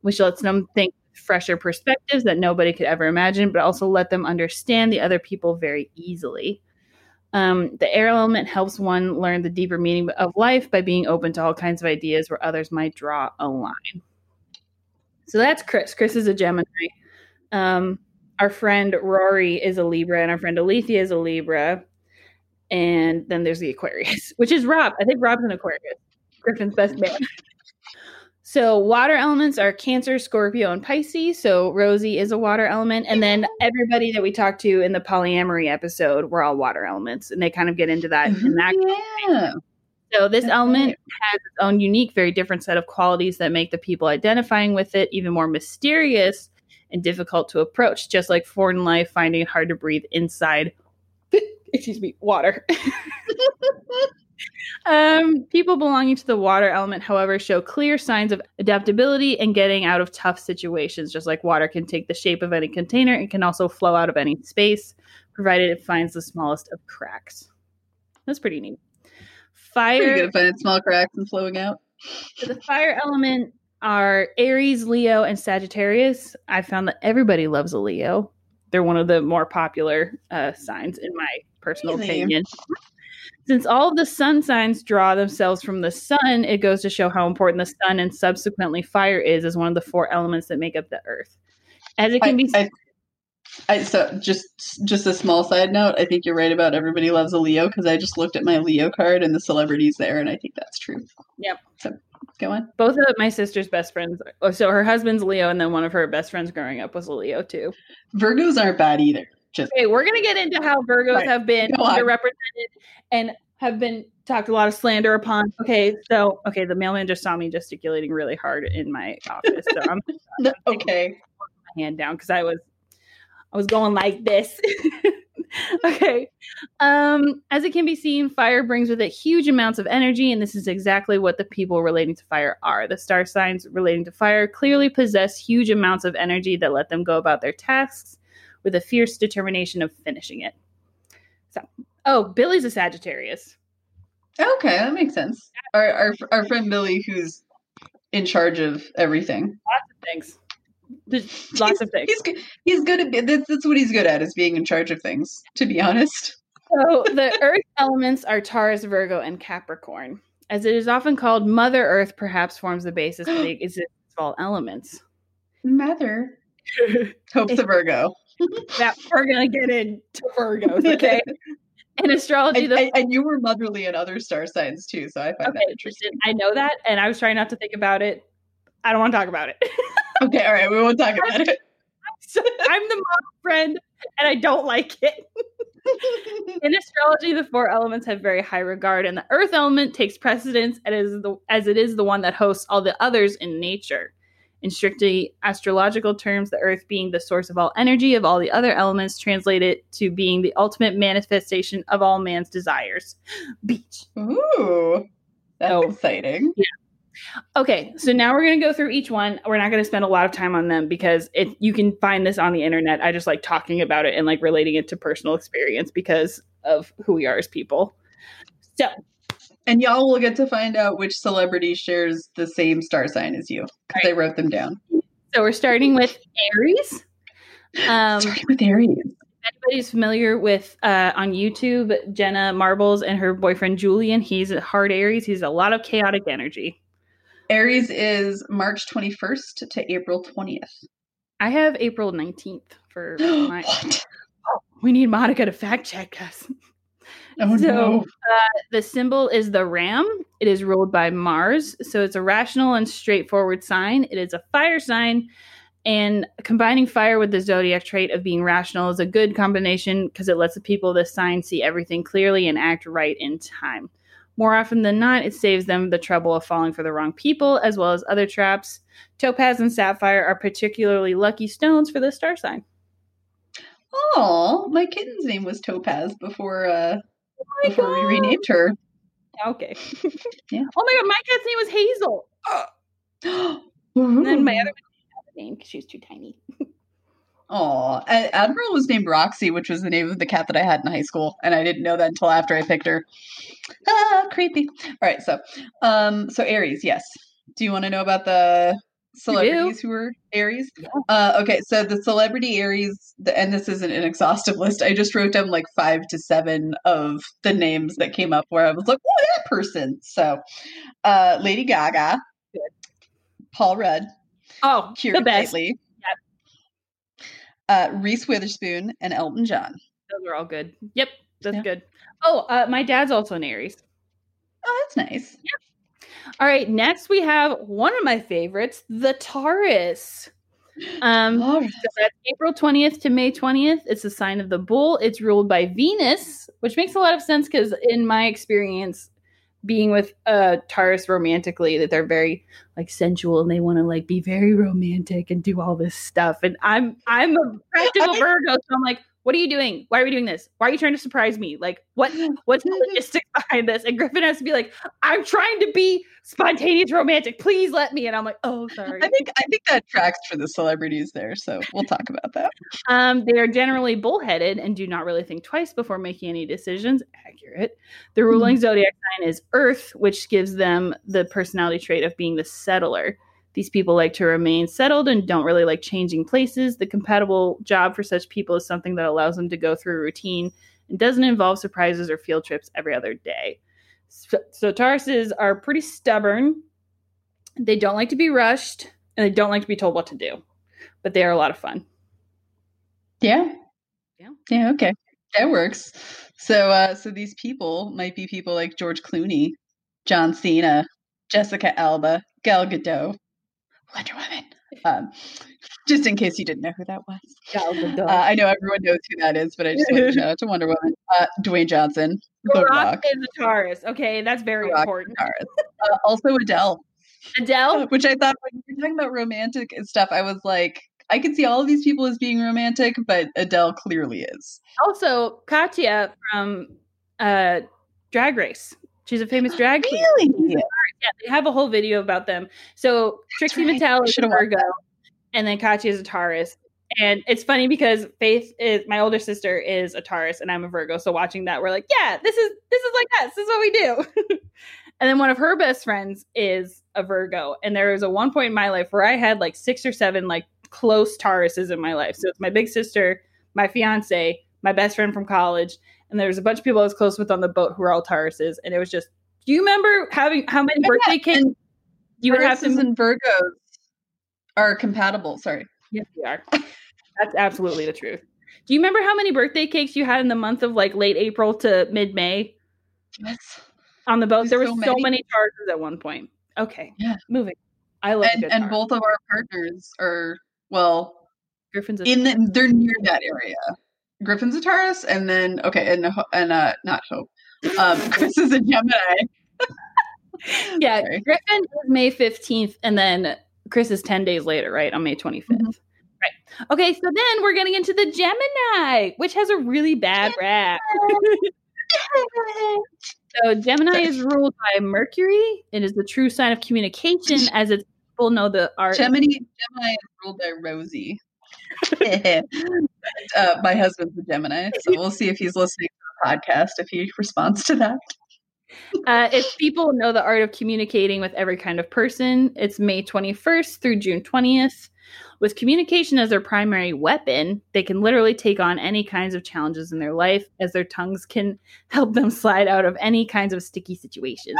B: which lets them think fresher perspectives that nobody could ever imagine, but also let them understand the other people very easily. Um, the air element helps one learn the deeper meaning of life by being open to all kinds of ideas where others might draw a line. So that's Chris. Chris is a Gemini. Um, our friend Rory is a Libra, and our friend Alethea is a Libra. And then there's the Aquarius, which is Rob. I think Rob's an Aquarius, Griffin's best man. So water elements are Cancer, Scorpio, and Pisces. So Rosy is a water element, and then everybody that we talked to in the polyamory episode were all water elements, and they kind of get into that. In that
A: yeah.
B: so this
A: That's
B: element
A: right.
B: has its own unique, very different set of qualities that make the people identifying with it even more mysterious and difficult to approach. Just like foreign life, finding it hard to breathe inside. Excuse me, water. um, people belonging to the water element, however, show clear signs of adaptability and getting out of tough situations. Just like water can take the shape of any container, it can also flow out of any space, provided it finds the smallest of cracks. That's pretty neat. Fire.
A: Pretty good finding small cracks and flowing out.
B: So the fire element are Aries, Leo, and Sagittarius. I found that everybody loves a Leo. They're one of the more popular uh, signs, in my personal
A: Really?
B: opinion. Since all of the sun signs draw themselves from the sun, it goes to show how important the sun and subsequently fire is as one of the four elements that make up the earth. As it can
A: I,
B: be
A: I, I, so just just a small side note. I think you're right about everybody loves a Leo because I just looked at my Leo card and the celebrities there, and I think that's true.
B: Yep.
A: So go on.
B: both of my sister's best friends. oh, So her husband's Leo, and then one of her best friends growing up was a Leo too.
A: Virgos aren't bad either. Just
B: Okay, we're gonna get into how Virgos
A: Right.
B: have been underrepresented and have been talked a lot of slander upon. Okay, so okay, the mailman just saw me gesticulating really hard in my office, so I'm
A: No, okay.
B: my hand down because I was I was going like this. okay. Um, as it can be seen, fire brings with it huge amounts of energy, and this is exactly what the people relating to fire are. The star signs relating to fire clearly possess huge amounts of energy that let them go about their tasks with a fierce determination of finishing it. So, oh, Billy's a Sagittarius.
A: Okay, that makes sense. Our our our friend Billy, who's in charge of everything.
B: Thanks. There's lots of things.
A: He's good. He's good at that's, that's what he's good at is being in charge of things. To be honest.
B: So the earth elements are Taurus, Virgo, and Capricorn. As it is often called, Mother Earth perhaps forms the basis for the existence of all elements.
A: Mother. Hope the Virgo.
B: that we're gonna get into Virgos, okay? In astrology,
A: And,
B: the
A: and, and you were motherly in other star signs too, so I find
B: okay,
A: that interesting.
B: I know that, and I was trying not to think about it. I don't want to talk about it.
A: Okay, all right, we won't talk about it.
B: I'm the mom friend, and I don't like it. In astrology, the four elements have very high regard, and the earth element takes precedence and is the, as it is the one that hosts all the others in nature. In strictly astrological terms, the earth being the source of all energy of all the other elements, translated to being the ultimate manifestation of all man's desires. Beach.
A: Ooh, that's
B: So-
A: exciting.
B: Okay, so now we're going to go through each one. We're not going to spend a lot of time on them because it, you can find this on the internet. I just like talking about it and like relating it to personal experience because of who we are as people. So,
A: And y'all will get to find out which celebrity shares the same star sign as you because I wrote them down.
B: so we're starting with Aries. Um,
A: Starting with Aries.
B: anybody's familiar with uh, on YouTube Jenna Marbles and her boyfriend Julian? He's a hard Aries. He's a lot of chaotic energy.
A: Aries is March 21st to April 20th.
B: I have April nineteenth for my.
A: what?
B: We need Monica to fact check us.
A: Oh
B: So-
A: no.
B: the symbol is the ram. It is ruled by Mars. So it's a rational and straightforward sign. It is a fire sign. And combining fire with the zodiac trait of being rational is a good combination because it lets the people of this sign see everything clearly and act right in time. More often than not, it saves them the trouble of falling for the wrong people as well as other traps. Topaz and sapphire are particularly lucky stones for the star sign.
A: Oh, my kitten's name was Topaz before uh
B: my
A: before we renamed her.
B: Okay.
A: Yeah.
B: Oh my god, my cat's name was Hazel. And then my other one didn't have a name because she was too tiny.
A: Oh, Admiral was named Roxy, which was the name of the cat that I had in high school, and I didn't know that until after I picked her. Ah, creepy. All right, so, um, so Aries, yes. Do you want to know about the celebrities who were Aries?
B: Yeah.
A: Uh, okay, so the celebrity Aries, and this isn't an exhaustive list. I just wrote down like five to seven of the names that came up where I was like, "Oh, that person." So, uh, Lady Gaga, Paul Rudd,
B: Oh,
A: Keira
B: the best.
A: Knightley, uh, Reese Witherspoon, and Elton John.
B: Those are all good. Yep, that's
A: Yeah.
B: good. Oh, uh, my dad's also an Aries.
A: Oh, that's nice.
B: All right, next we have one of my favorites, the Taurus. Um, so that's April 20th to May 20th. It's a sign of the bull. It's ruled by Venus, which makes a lot of sense because in my experience, being with uh Taurus romantically, that they're very like sensual and they want to like be very romantic and do all this stuff. And I'm I'm a practical Virgo, so I'm like, what are you doing? Why are we doing this? Why are you trying to surprise me? Like, what what's the logistics behind this? And Griffin has to be like, I'm trying to be spontaneous romantic. Please let me. And I'm like, oh, sorry.
A: I think I think that tracks for the celebrities there, so we'll talk about that.
B: Um, they are generally bullheaded and do not really think twice before making any decisions. Accurate. The ruling zodiac sign is Earth, which gives them the personality trait of being the settler. These people like to remain settled and don't really like changing places. The compatible job for such people is something that allows them to go through a routine and doesn't involve surprises or field trips every other day. So, so Tauruses are pretty stubborn. They don't like to be rushed and they don't like to be told what to do, but they are a lot of fun.
A: Yeah.
B: Yeah.
A: Yeah, okay. That works. So uh so these people might be people like George Clooney, John Cena, Jessica Alba, Gal Gadot, Wonder Woman. Um just in case you didn't know who that was. Uh, I know everyone knows who that is, but I just want to shout out to Wonder Woman. Uh, Dwayne Johnson, The
B: Rock,
A: Rock,
B: is a Taurus. Okay, that's very important.
A: Uh, also Adele,
B: Adele,
A: which I thought when you were talking about romantic and stuff, I was like, I could see all of these people as being romantic, but Adele clearly is.
B: also Katya from uh, Drag Race. She's a famous drag queen. Yeah, they have a whole video about them. So Trixie
A: right.
B: Mattel is a Virgo, and then Katya is a Taurus. And it's funny because Faith is my older sister is a Taurus, and I'm a Virgo. So watching that, we're like, yeah, this is this is like us. This is what we do. and then one of her best friends is a Virgo, and there was a one point in my life where I had like six or seven like close Tauruses in my life. So it's my big sister, my fiance, my best friend from college, and there was a bunch of people I was close with on the boat who were all Tauruses, and it was just. Do you remember having how many
A: Yeah,
B: birthday cakes
A: and
B: you would have to
A: and Virgos are compatible. Sorry.
B: Yes, we are. That's absolutely the truth. Do you remember how many birthday cakes you had in the month of like late April to mid May
A: Yes.
B: on the boat?
A: There's
B: There were
A: so
B: so
A: many.
B: many charges at one point. Okay.
A: Yeah.
B: Moving. I love
A: And and both of our partners are well
B: Griffin's
A: in the, they're near that area. Griffin's a Taurus, and then okay, and and uh not Hope. Um, Chris is a Gemini.
B: yeah.
A: Sorry.
B: Griffin is May fifteenth, and then Chris is ten days later, right on May twenty
A: Mhm.
B: Right. Okay. So then we're getting into the Gemini, which has a really bad rap. So Gemini is ruled by Mercury. It is the true sign of communication, as its people know the art.
A: Gemini Gemini is ruled by Rosy. uh, my husband's a Gemini, so we'll see if he's listening to the podcast if he responds to that.
B: Uh, its people know the art of communicating with every kind of person. It's May 21st through June 20th. With communication as their primary weapon, they can literally take on any kinds of challenges in their life, as their tongues can help them slide out of any kinds of sticky situations.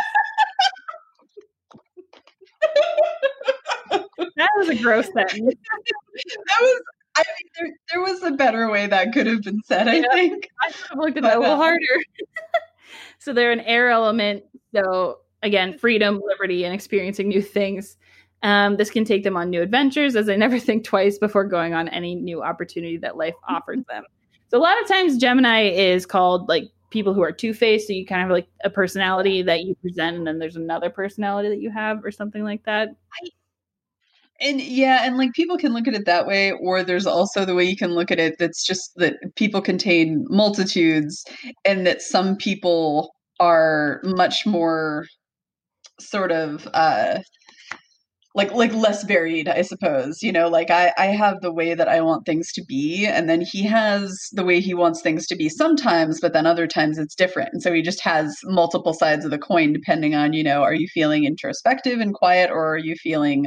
B: that was a gross sentence.
A: That was I mean there, there was a better way that could have been said, I
B: Yeah.
A: think.
B: I should have looked at that a little harder. so they're an air element. So again, freedom, liberty, and experiencing new things. Um, this can take them on new adventures as they never think twice before going on any new opportunity that life offers them. So a lot of times Gemini is called like people who are two-faced. So you kind of have like a personality that you present and then there's another personality that you have or something like that.
A: And yeah, and like people can look at it that way, or there's also the way you can look at it that's just that people contain multitudes, and that some people are much more sort of uh like like less varied i suppose you know? Like i i have the way that i want things to be and then he has the way he wants things to be sometimes but then other times it's different and so he just has multiple sides of the coin depending on you know are you feeling introspective and quiet or are you feeling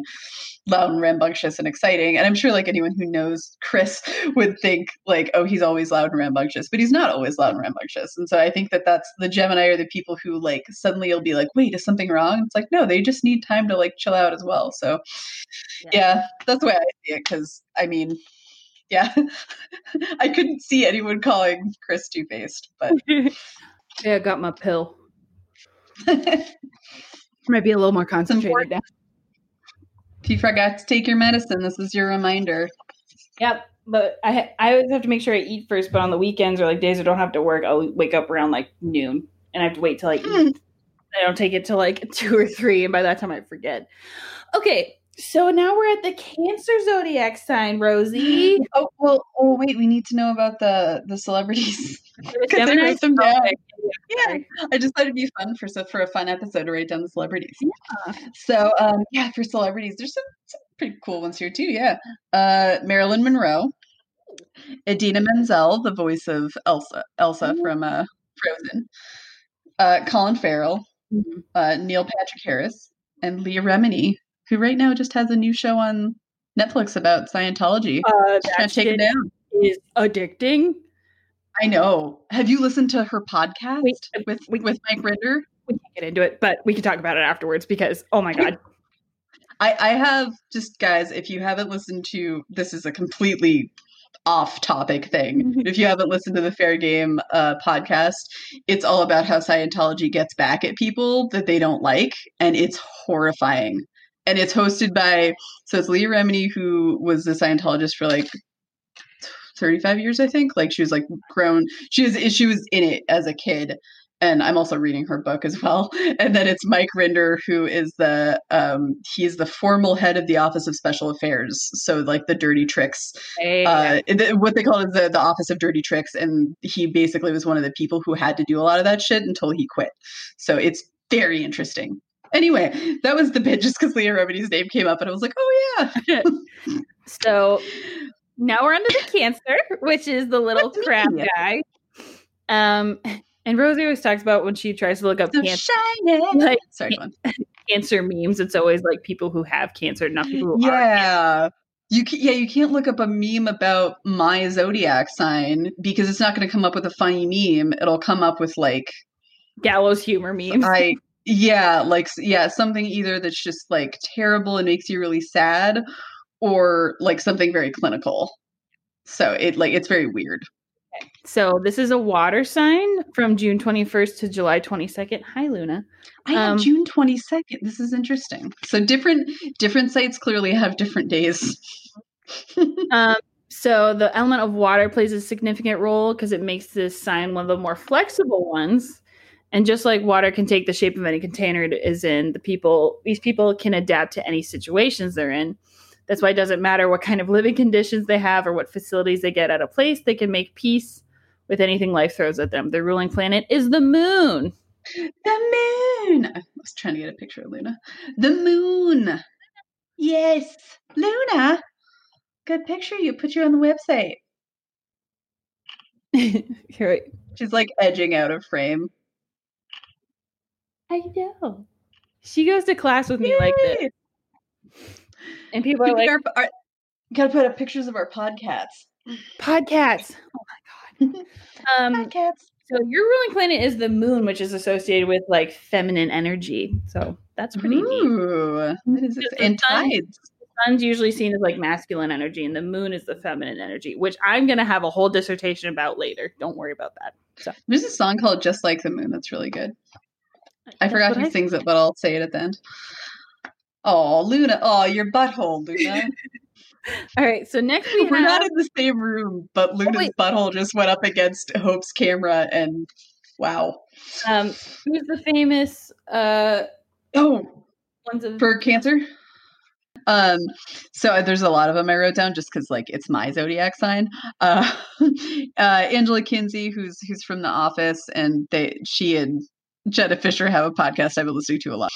A: loud and rambunctious and exciting. And I'm sure like anyone who knows Chris would think like, oh, he's always loud and rambunctious, but he's not always loud and rambunctious. And so I think that that's the Gemini are the people who like suddenly you'll be like, wait, is something wrong? It's like, no, they just need time to like chill out as well. So yeah, yeah that's the way I see it. Cause I mean, yeah, I couldn't see anyone calling Chris two faced, but
B: yeah, I got my pill. Might be a little more concentrated now.
A: If you forgot to take your medicine, this is your reminder.
B: Yep. But I I always have to make sure I eat first. But on the weekends or like days I don't have to work, I'll wake up around like noon, and I have to wait till I mm. eat. I don't take it till like two or three, and by that time I forget. Okay, so now we're at the Cancer zodiac sign, Rosy.
A: Oh well. Oh wait, we need to know about the the celebrities. Gemini them down. Yeah, I just thought it'd be fun for so for a fun episode to write down the celebrities. Yeah. So um, yeah, for celebrities, there's some, some pretty cool ones here too. Yeah, uh, Marilyn Monroe, Idina Menzel, the voice of Elsa, Elsa mm-hmm. from uh, Frozen, uh, Colin Farrell, mm-hmm. uh, Neil Patrick Harris, and Leah Remini, who right now just has a new show on Netflix about Scientology.
B: Uh, that take it down. Is addicting.
A: I know. Have you listened to her podcast Wait, with we, with Mike Rinder?
B: We can't get into it, but we can talk about it afterwards because oh my god.
A: I, I have just guys, if you haven't listened to this is a completely off topic thing. Mm-hmm. if you haven't listened to the Fair Game uh, podcast, it's all about how Scientology gets back at people that they don't like, and it's horrifying. And it's hosted by so it's Leah Remini, who was a Scientologist for like 35 years, I think. Like she was like grown. She was she was in it as a kid. And I'm also reading her book as well. And then it's Mike Rinder, who is the um, he's the formal head of the Office of Special Affairs. So like the dirty tricks, hey. uh, the, what they call it the, the Office of Dirty Tricks. And he basically was one of the people who had to do a lot of that shit until he quit. So it's very interesting. Anyway, that was the bit just because Leah Remini's name came up, and I was like, oh yeah.
B: so now we're under the cancer, which is the little crab guy. Um, and Rosy always talks about when she tries to look up so cancer, like, Sorry, cancer memes. It's always like people who have cancer, not people who
A: yeah. You can, yeah, you can't look up a meme about my zodiac sign because it's not going to come up with a funny meme. It'll come up with like
B: gallows humor memes.
A: I yeah, like yeah, something either that's just like terrible and makes you really sad, or like something very clinical. So it like it's very weird.
B: Okay. So this is a water sign from June 21st to July 22nd. Hi Luna.
A: I have um, June 22nd. This is interesting. So different different sites clearly have different days.
B: um so the element of water plays a significant role because it makes this sign one of the more flexible ones. And just like water can take the shape of any container it is in, the people these people can adapt to any situations they're in. That's why it doesn't matter what kind of living conditions they have or what facilities they get at a place, they can make peace with anything life throws at them. Their ruling planet is the moon.
A: The moon. I was trying to get a picture of Luna. The moon. Yes. Luna. Good picture. You put you on the website.
B: Here,
A: She's like edging out of frame.
B: I know. She goes to class with me Yay. like this. And people are like, our, our,
A: gotta put up pictures of our podcasts.
B: Podcasts. Oh my god. Um, podcasts. So your ruling planet is the moon, which is associated with like feminine energy. So that's pretty Ooh, neat. Is and tides. Sun's usually seen as like masculine energy, and the moon is the feminine energy, which I'm gonna have a whole dissertation about later. Don't worry about that. So
A: there's a song called "Just Like the Moon" that's really good. I that's forgot who I sings it, but I'll say it at the end. Oh, Luna. Oh, your butthole, Luna.
B: All right. So next we
A: We're have... not in the same room, but oh, Luna's oh, butthole just went up against Hope's camera and wow.
B: Um, who's the famous uh
A: oh ones of for cancer? Um, so there's a lot of them I wrote down just because like it's my zodiac sign. Uh, uh, Angela Kinsey, who's who's from The Office, and they she and Jenna Fischer have a podcast I've been listening to a lot,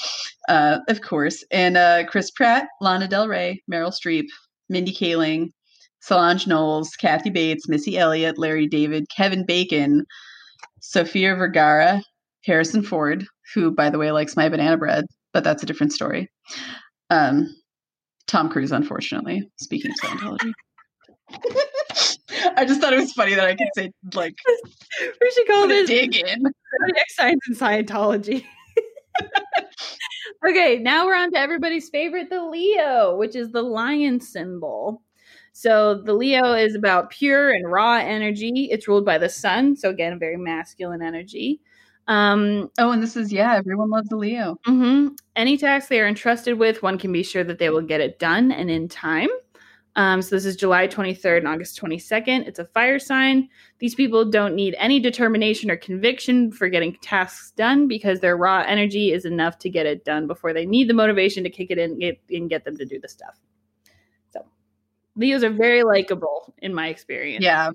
A: uh, of course. And uh, Chris Pratt, Lana Del Rey, Meryl Streep, Mindy Kaling, Solange Knowles, Kathy Bates, Missy Elliott, Larry David, Kevin Bacon, Sofia Vergara, Harrison Ford, who, by the way, likes my banana bread, but that's a different story. Um, Tom Cruise, unfortunately, speaking of Scientology. I just thought it was funny that I could say like
B: we should call this
A: dig in
B: zodiac signs and Scientology. okay, now we're on to everybody's favorite, the Leo, which is the lion symbol. So the Leo is about pure and raw energy. It's ruled by the sun, so again, very masculine energy. Um,
A: oh, and this is yeah, everyone loves the Leo.
B: Mm-hmm. Any task they are entrusted with, one can be sure that they will get it done and in time. Um, so this is July 23rd and August 22nd. It's a fire sign. These people don't need any determination or conviction for getting tasks done because their raw energy is enough to get it done before they need the motivation to kick it in get, and get them to do the stuff. So Leos are very likable in my experience.
A: Yeah.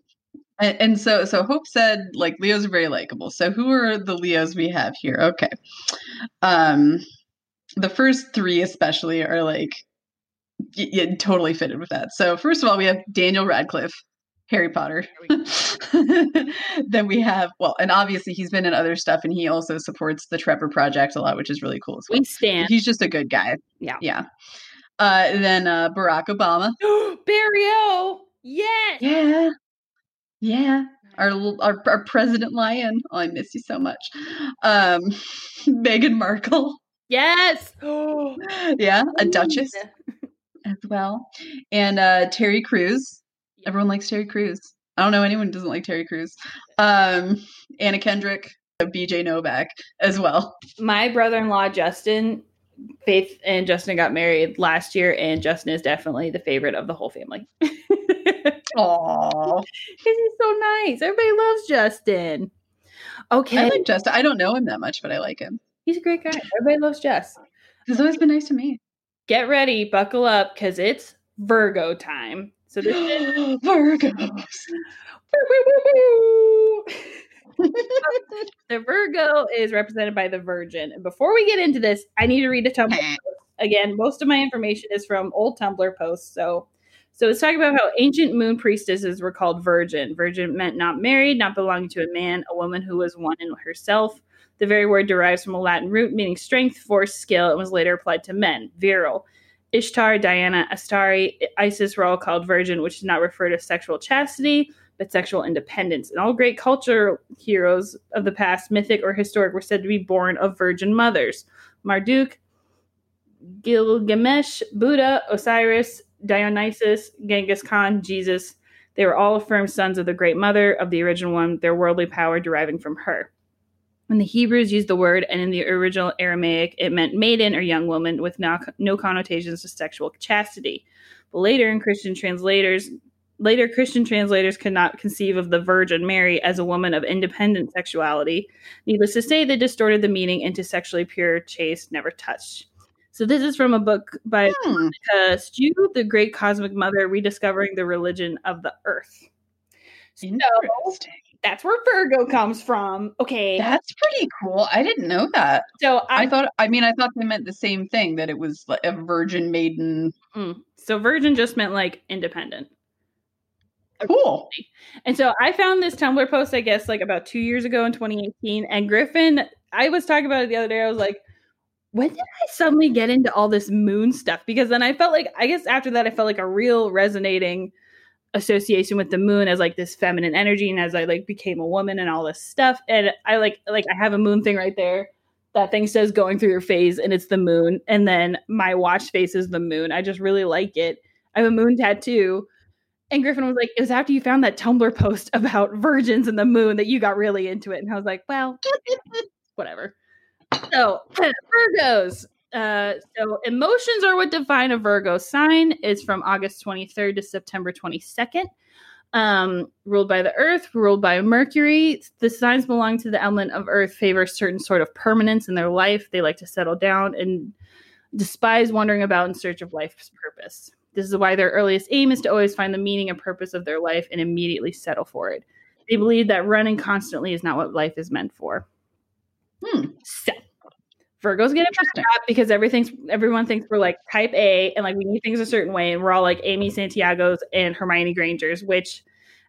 A: And, and so so Hope said like Leos are very likable. So who are the Leos we have here? Okay. Um the first three especially are like yeah, totally fitted with that. So first of all, we have Daniel Radcliffe, Harry Potter. then we have well, and obviously he's been in other stuff, and he also supports the Trevor Project a lot, which is really cool as well.
B: We stand.
A: He's just a good guy.
B: Yeah,
A: yeah. Uh, then uh, Barack Obama.
B: Barrio. Yes.
A: Yeah. Yeah. Our, our our president lion. Oh, I miss you so much. Um, Meghan Markle.
B: Yes.
A: yeah, a duchess as well. And uh, Terry Crews. Everyone likes Terry Crews. I don't know anyone who doesn't like Terry Crews. Um, Anna Kendrick, BJ Novak as well.
B: My brother-in-law Justin, Faith and Justin got married last year, and Justin is definitely the favorite of the whole family.
A: Aww, Because
B: he's so nice. Everybody loves Justin. Okay,
A: I like Justin. I don't know him that much, but I like him.
B: He's a great guy. Everybody loves Jess.
A: He's always been nice to me
B: get ready, buckle up, because it's Virgo time. So this is
A: Virgos.
B: the Virgo is represented by the Virgin. And before we get into this, I need to read a Tumblr post. Again, most of my information is from old Tumblr posts. So so it's talking about how ancient moon priestesses were called virgin. Virgin meant not married, not belonging to a man, a woman who was one in herself. The very word derives from a Latin root meaning strength, force, skill, and was later applied to men, virile. Ishtar, Diana, Astarte, Isis were all called virgin, which does not refer to sexual chastity, but sexual independence. And all great culture heroes of the past, mythic or historic, were said to be born of virgin mothers. Marduk, Gilgamesh, Buddha, Osiris, Dionysus, Genghis Khan, Jesus, they were all affirmed sons of the Great Mother, of the original one, their worldly power deriving from her. When the Hebrews used the word, and in the original Aramaic, it meant maiden or young woman with no, no connotations to sexual chastity. But later in Christian translators, later Christian translators could not conceive of the Virgin Mary as a woman of independent sexuality. Needless to say, they distorted the meaning into sexually pure, chaste, never touched. So this is from a book by hmm. Stu, the Great Cosmic Mother, rediscovering the religion of the Earth. So that's where Virgo comes from. Okay.
A: That's pretty cool. I didn't know that.
B: So
A: I, I thought, I mean, I thought they meant the same thing that it was like a virgin maiden.
B: Mm, so virgin just meant like independent.
A: Cool.
B: And so I found this Tumblr post, I guess, like about two years ago in 2018. And Griffin, I was talking about it the other day. I was like, when did I suddenly get into all this moon stuff? Because then I felt like, I guess after that, I felt like a real resonating association with the moon as like this feminine energy and as I like became a woman and all this stuff. And I like like I have a moon thing right there. That thing says going through your phase and it's the moon. And then my watch face is the moon. I just really like it. I have a moon tattoo. And Griffin was like, it was after you found that Tumblr post about virgins and the moon that you got really into it. And I was like, well, whatever. So Virgos. Uh, so emotions are what define a Virgo sign. It's from August 23rd to September 22nd. Um, ruled by the Earth, ruled by Mercury. The signs belong to the element of Earth, favor certain sort of permanence in their life. They like to settle down and despise wandering about in search of life's purpose. This is why their earliest aim is to always find the meaning and purpose of their life and immediately settle for it. They believe that running constantly is not what life is meant for.
A: Hmm.
B: Virgos get
A: Interesting.
B: because everything's everyone thinks we're like type A and like we need things a certain way, and we're all like Amy Santiago's and Hermione Granger's, which,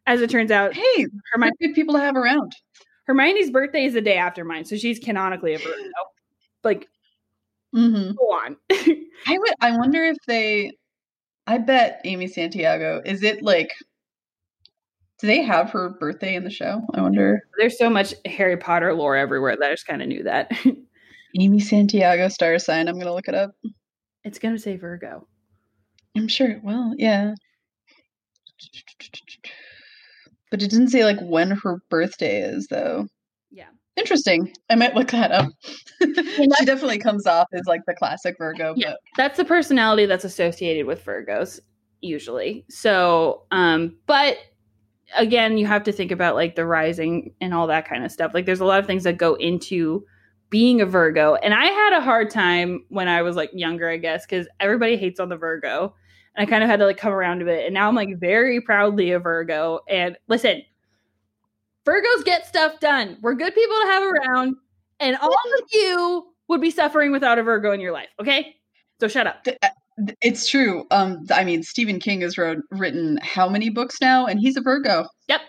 B: as it turns out,
A: Hey,
B: Hermione,
A: good people to have around.
B: Hermione's birthday is the day after mine, so she's canonically a Virgo. Like,
A: hmm
B: go on.
A: I would. I wonder if they. I bet Amy Santiago. Is it like? Do they have her birthday in the show? I wonder.
B: There's so much Harry Potter lore everywhere that I just kind of knew that.
A: Amy Santiago star sign. I'm gonna look it up.
B: it's gonna say Virgo.
A: I'm sure it will. Yeah. But it didn't say like when her birthday is though.
B: Yeah.
A: Interesting. I might look that up. she definitely comes off as like the classic Virgo,
B: Yeah.
A: but
B: that's the personality that's associated with Virgos usually. So, um, but again, you have to think about like the rising and all that kind of stuff. Like, there's a lot of things that go into being a Virgo, and I had a hard time when I was like younger, I guess, because everybody hates on the Virgo, and I kind of had to like come around to it. And now I'm like very proudly a Virgo. And listen, Virgos get stuff done. We're good people to have around, and all of you would be suffering without a Virgo in your life. Okay, so shut up.
A: uh, it's true. Um, I mean, Stephen King has wrote written how many books now, and he's a Virgo.
B: Yep.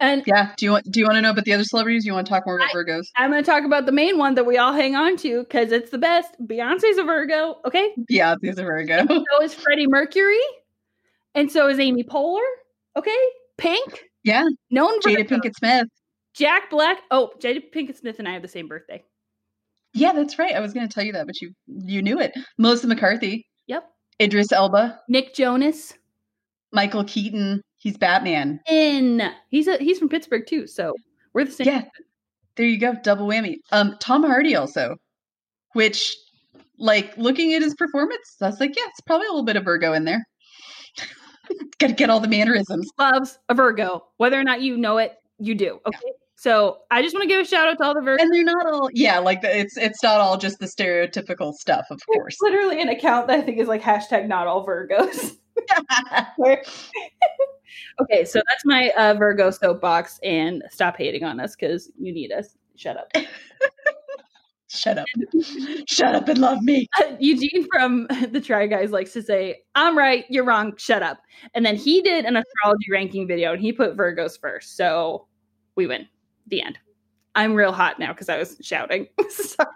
B: And
A: Yeah. Do you want Do you want to know about the other celebrities? You want to talk more about
B: I-
A: Virgos?
B: I'm going to talk about the main one that we all hang on to because it's the best. Beyonce's a Virgo, okay?
A: Yeah, he's a Virgo.
B: So is Freddie Mercury, and so is Amy Poehler, okay? Pink,
A: Yeah,
B: known
A: Jada
B: Virgo.
A: Pinkett Smith.
B: Jack Black. Oh, Jada Pinkett Smith and I have the same birthday.
A: Yeah, that's right. I was going to tell you that, but you you knew it. Melissa McCarthy,
B: Yep.
A: Idris Elba,
B: Nick Jonas.
A: Michael Keaton. He's Batman.
B: In he's a he's from Pittsburgh too, so we're the same.
A: Yeah. There you go, double whammy. Um, Tom Hardy also, which, like, looking at his performance, I was like, yeah, it's probably a little bit of Virgo in there. Got to get all the mannerisms.
B: Loves a Virgo, whether or not you know it, you do. Okay. So I just want to give a shout out to all the Virgos.
A: and they're not all yeah like the, it's it's not all just the stereotypical stuff of course
B: literally an account that I think is like hashtag not all Virgos. okay, so that's my uh, Virgo soapbox, and stop hating on us because you need us. Shut up.
A: shut up shut up and love me
B: Eugene from the Try Guys likes to say, "I'm right, you're wrong. Shut up." And then he did an astrology ranking video, and he put Virgos first, so we win. The end. I'm real hot now because I was shouting. Sorry.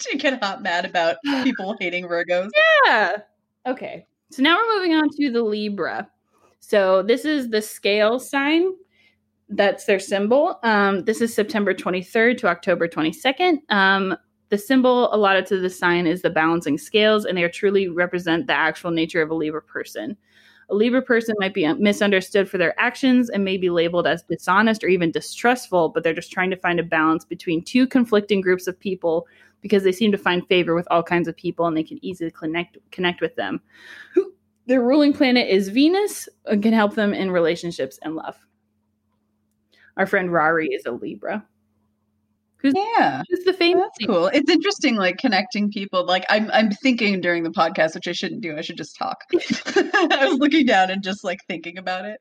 A: to get hot mad about people hating virgos
B: Yeah. Okay. So now we're moving on to the Libra. So this is the scale sign. That's their symbol. Um, this is September 23rd to October 22nd. Um, the symbol allotted to the sign is the balancing scales, and they truly represent the actual nature of a Libra person. A Libra person might be misunderstood for their actions and may be labeled as dishonest or even distrustful, but they're just trying to find a balance between two conflicting groups of people because they seem to find favor with all kinds of people and they can easily connect connect with them. Their ruling planet is Venus and can help them in relationships and love. Our friend Rory is a Libra.
A: yeah
B: Who's the famous?
A: that's cool it's interesting like connecting people like i'm i'm thinking during the podcast which i shouldn't do i should just talk i was looking down and just like thinking about it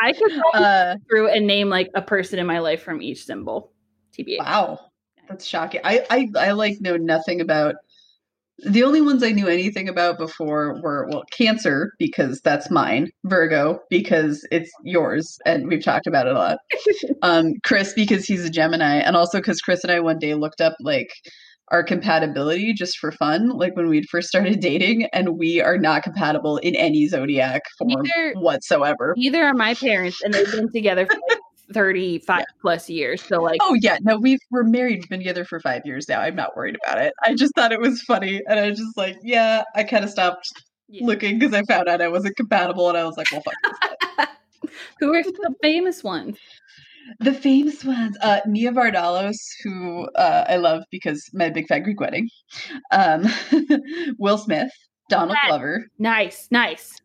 B: I could go
A: uh
B: through and name like a person in my life from each symbol. TBA.
A: wow that's shocking i i i like know nothing about the only ones I knew anything about before were well Cancer because that's mine, Virgo because it's yours and we've talked about it a lot. um Chris because he's a Gemini and also cuz Chris and I one day looked up like our compatibility just for fun like when we'd first started dating and we are not compatible in any zodiac form whatsoever.
B: Neither are my parents, and they've been together for like 35 plus years. So, like,
A: Oh yeah, no, we've we're married, we've been together for five years now. I'm not worried about it. I just thought it was funny, and I was just like, yeah, I kind of stopped
B: yeah.
A: looking because I found out I wasn't compatible, and I was like, well, fuck.
B: who are the famous ones?
A: The famous ones, uh, Nia Vardalos, who uh, I love because my big fat Greek wedding, um, Will Smith, Donald. Glover,
B: Nice, nice.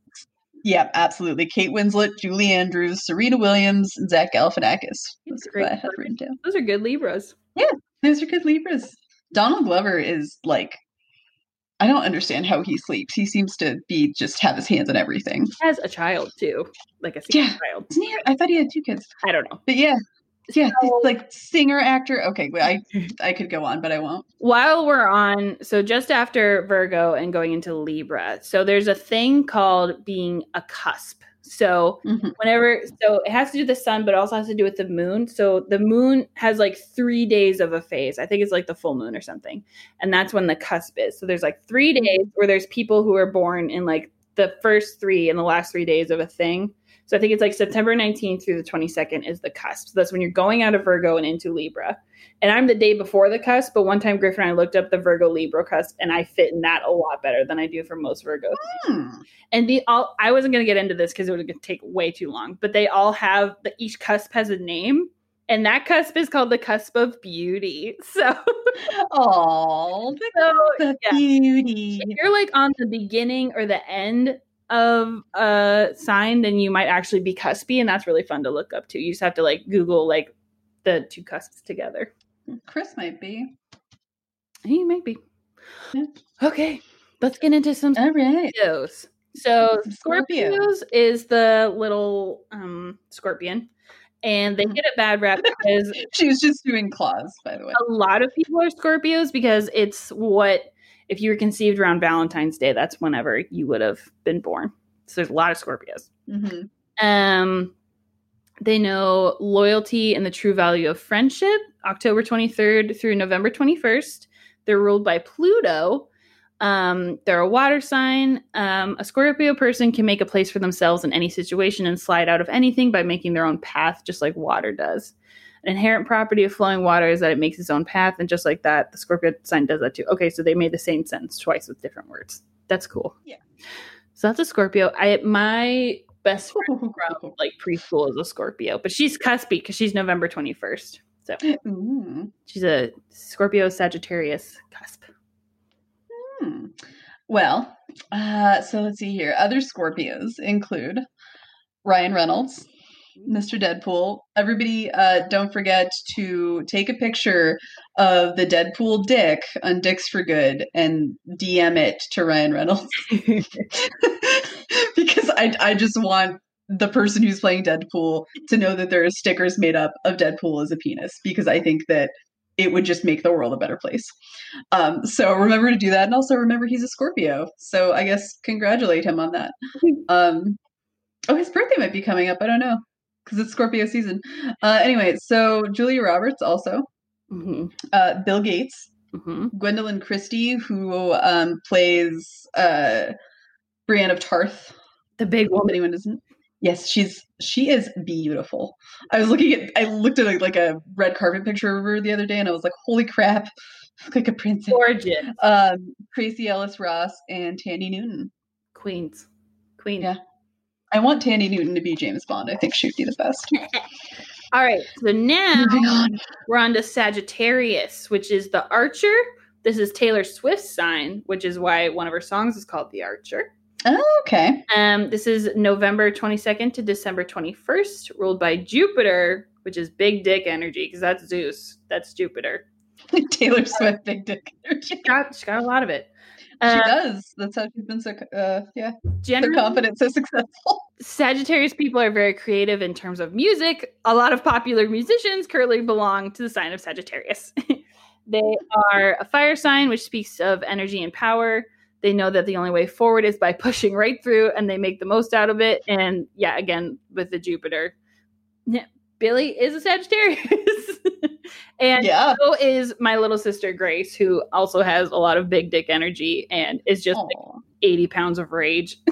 A: Yeah, absolutely, Kate Winslet, Julie Andrews, Serena Williams, and Zach Galifianakis. Those are
B: Great.
A: what I had written down.
B: Those are good Libras.
A: Yeah, those are good Libras. Donald Glover is like, I don't understand how he sleeps. He seems to be just have his hands on everything.
B: Has a child too, like a
A: Yeah.
B: child.
A: Isn't? I thought he had two kids.
B: I don't know.
A: But yeah, Yeah,
B: So-
A: like singer actor. Okay, I I could go on, but I won't.
B: While we're on, so just after Virgo and going into Libra, so there's a thing called being a cusp. So
A: Mhm.
B: whenever, so it has to do with the sun, but also has to do with the moon. So the moon has like three days of a phase. I think it's like the full moon or something. And that's when the cusp is. So there's like three days where there's people who are born in like the first three and the last three days of a thing. So I think it's like September 19th through the 22nd is the cusp. So that's when you're going out of Virgo and into Libra. And I'm the day before the cusp, but one time Griffin and I looked up the Virgo Libra cusp and I fit in that a lot better than I do for most Virgos.
A: Hmm.
B: And the all I wasn't going to get into this because it would take way too long, but they all have the each cusp has a name. And that cusp is called the cusp of beauty. So,
A: Oh, the,
B: so yeah.
A: beauty.
B: if you're like on the beginning or the end of a sign, then you might actually be cuspy, and that's really fun to look up to. You just have to like Google like the two cusps together.
A: Chris might be.
B: He might be.
A: Yeah.
B: Okay, let's get into some
A: All right.
B: Scorpios. So
A: Scorpio.
B: Scorpios is the little um scorpion, and they
A: Mhm.
B: get a bad rap because
A: She was just doing claws, by the way.
B: a lot of people are Scorpios because it's what if you were conceived around Valentine's Day, that's whenever you would have been born. So there's a lot of Scorpios.
A: hmm
B: Um, they know loyalty and the true value of friendship. October 23rd through November 21st. They're ruled by Pluto. Um, they're a water sign. Um, a Scorpio person can make a place for themselves in any situation and slide out of anything by making their own path, just like water does. An inherent property of flowing water is that it makes its own path, and just like that, the Scorpio sign does that too. Okay, so they made the same sentence twice with different words. That's cool.
A: Yeah.
B: So that's a Scorpio. I my best friend from like preschool is a Scorpio, but she's cuspy because she's November 21st. So
A: Ooh.
B: she's a Scorpio Sagittarius cusp.
A: Hmm. Well, uh, so let's see here. Other Scorpios include Ryan Reynolds, Mr. Deadpool. Everybody, uh, don't forget to take a picture of the Deadpool dick on Dicks for Good and DM it to Ryan Reynolds because I, I just want the person who's playing Deadpool to know that there are stickers made up of Deadpool as a penis because I think that it would just make the world a better place. Um, so remember to do that, and also remember he's a Scorpio. So I guess congratulate him on that. Um, oh, his birthday might be coming up. I don't know because it's Scorpio season. Uh, anyway, so Julia Roberts also,
B: hmm
A: uh, Bill Gates,
B: hmm
A: Gwendoline Christie, who um, plays uh, Brienne of Tarth.
B: The big woman.
A: anyone doesn't. Yes, she's she is beautiful. I was looking at I looked at like, like a red carpet picture of her the other day, and I was like, "Holy crap, like a princess."
B: Gorgeous.
A: Um, Tracee Ellis Ross and Thandie Newton.
B: Queens. Queens.
A: Yeah. I want Thandie Newton to be James Bond. I think she'd be the best.
B: All right. So now
A: on.
B: we're on to Sagittarius, which is the Archer. This is Taylor Swift's sign, which is why one of her songs is called The Archer.
A: Oh, okay.
B: Um, this is November 22nd to December 21st, ruled by Jupiter, which is big dick energy, because that's Zeus. That's Jupiter.
A: Taylor Swift, big dick energy.
B: She got, she got a lot of it.
A: She
B: Uh,
A: does. That's how she's been so uh yeah, so confident, so successful.
B: Sagittarius people are very creative in terms of music. A lot of popular musicians currently belong to the sign of Sagittarius. they are a fire sign, which speaks of energy and power. They know that the only way forward is by pushing right through, and they make the most out of it. And yeah, again, with the Jupiter, Billy is a Sagittarius. And
A: Yeah.
B: so is my little sister Grace, who also has a lot of big dick energy and is just like 80 pounds of rage.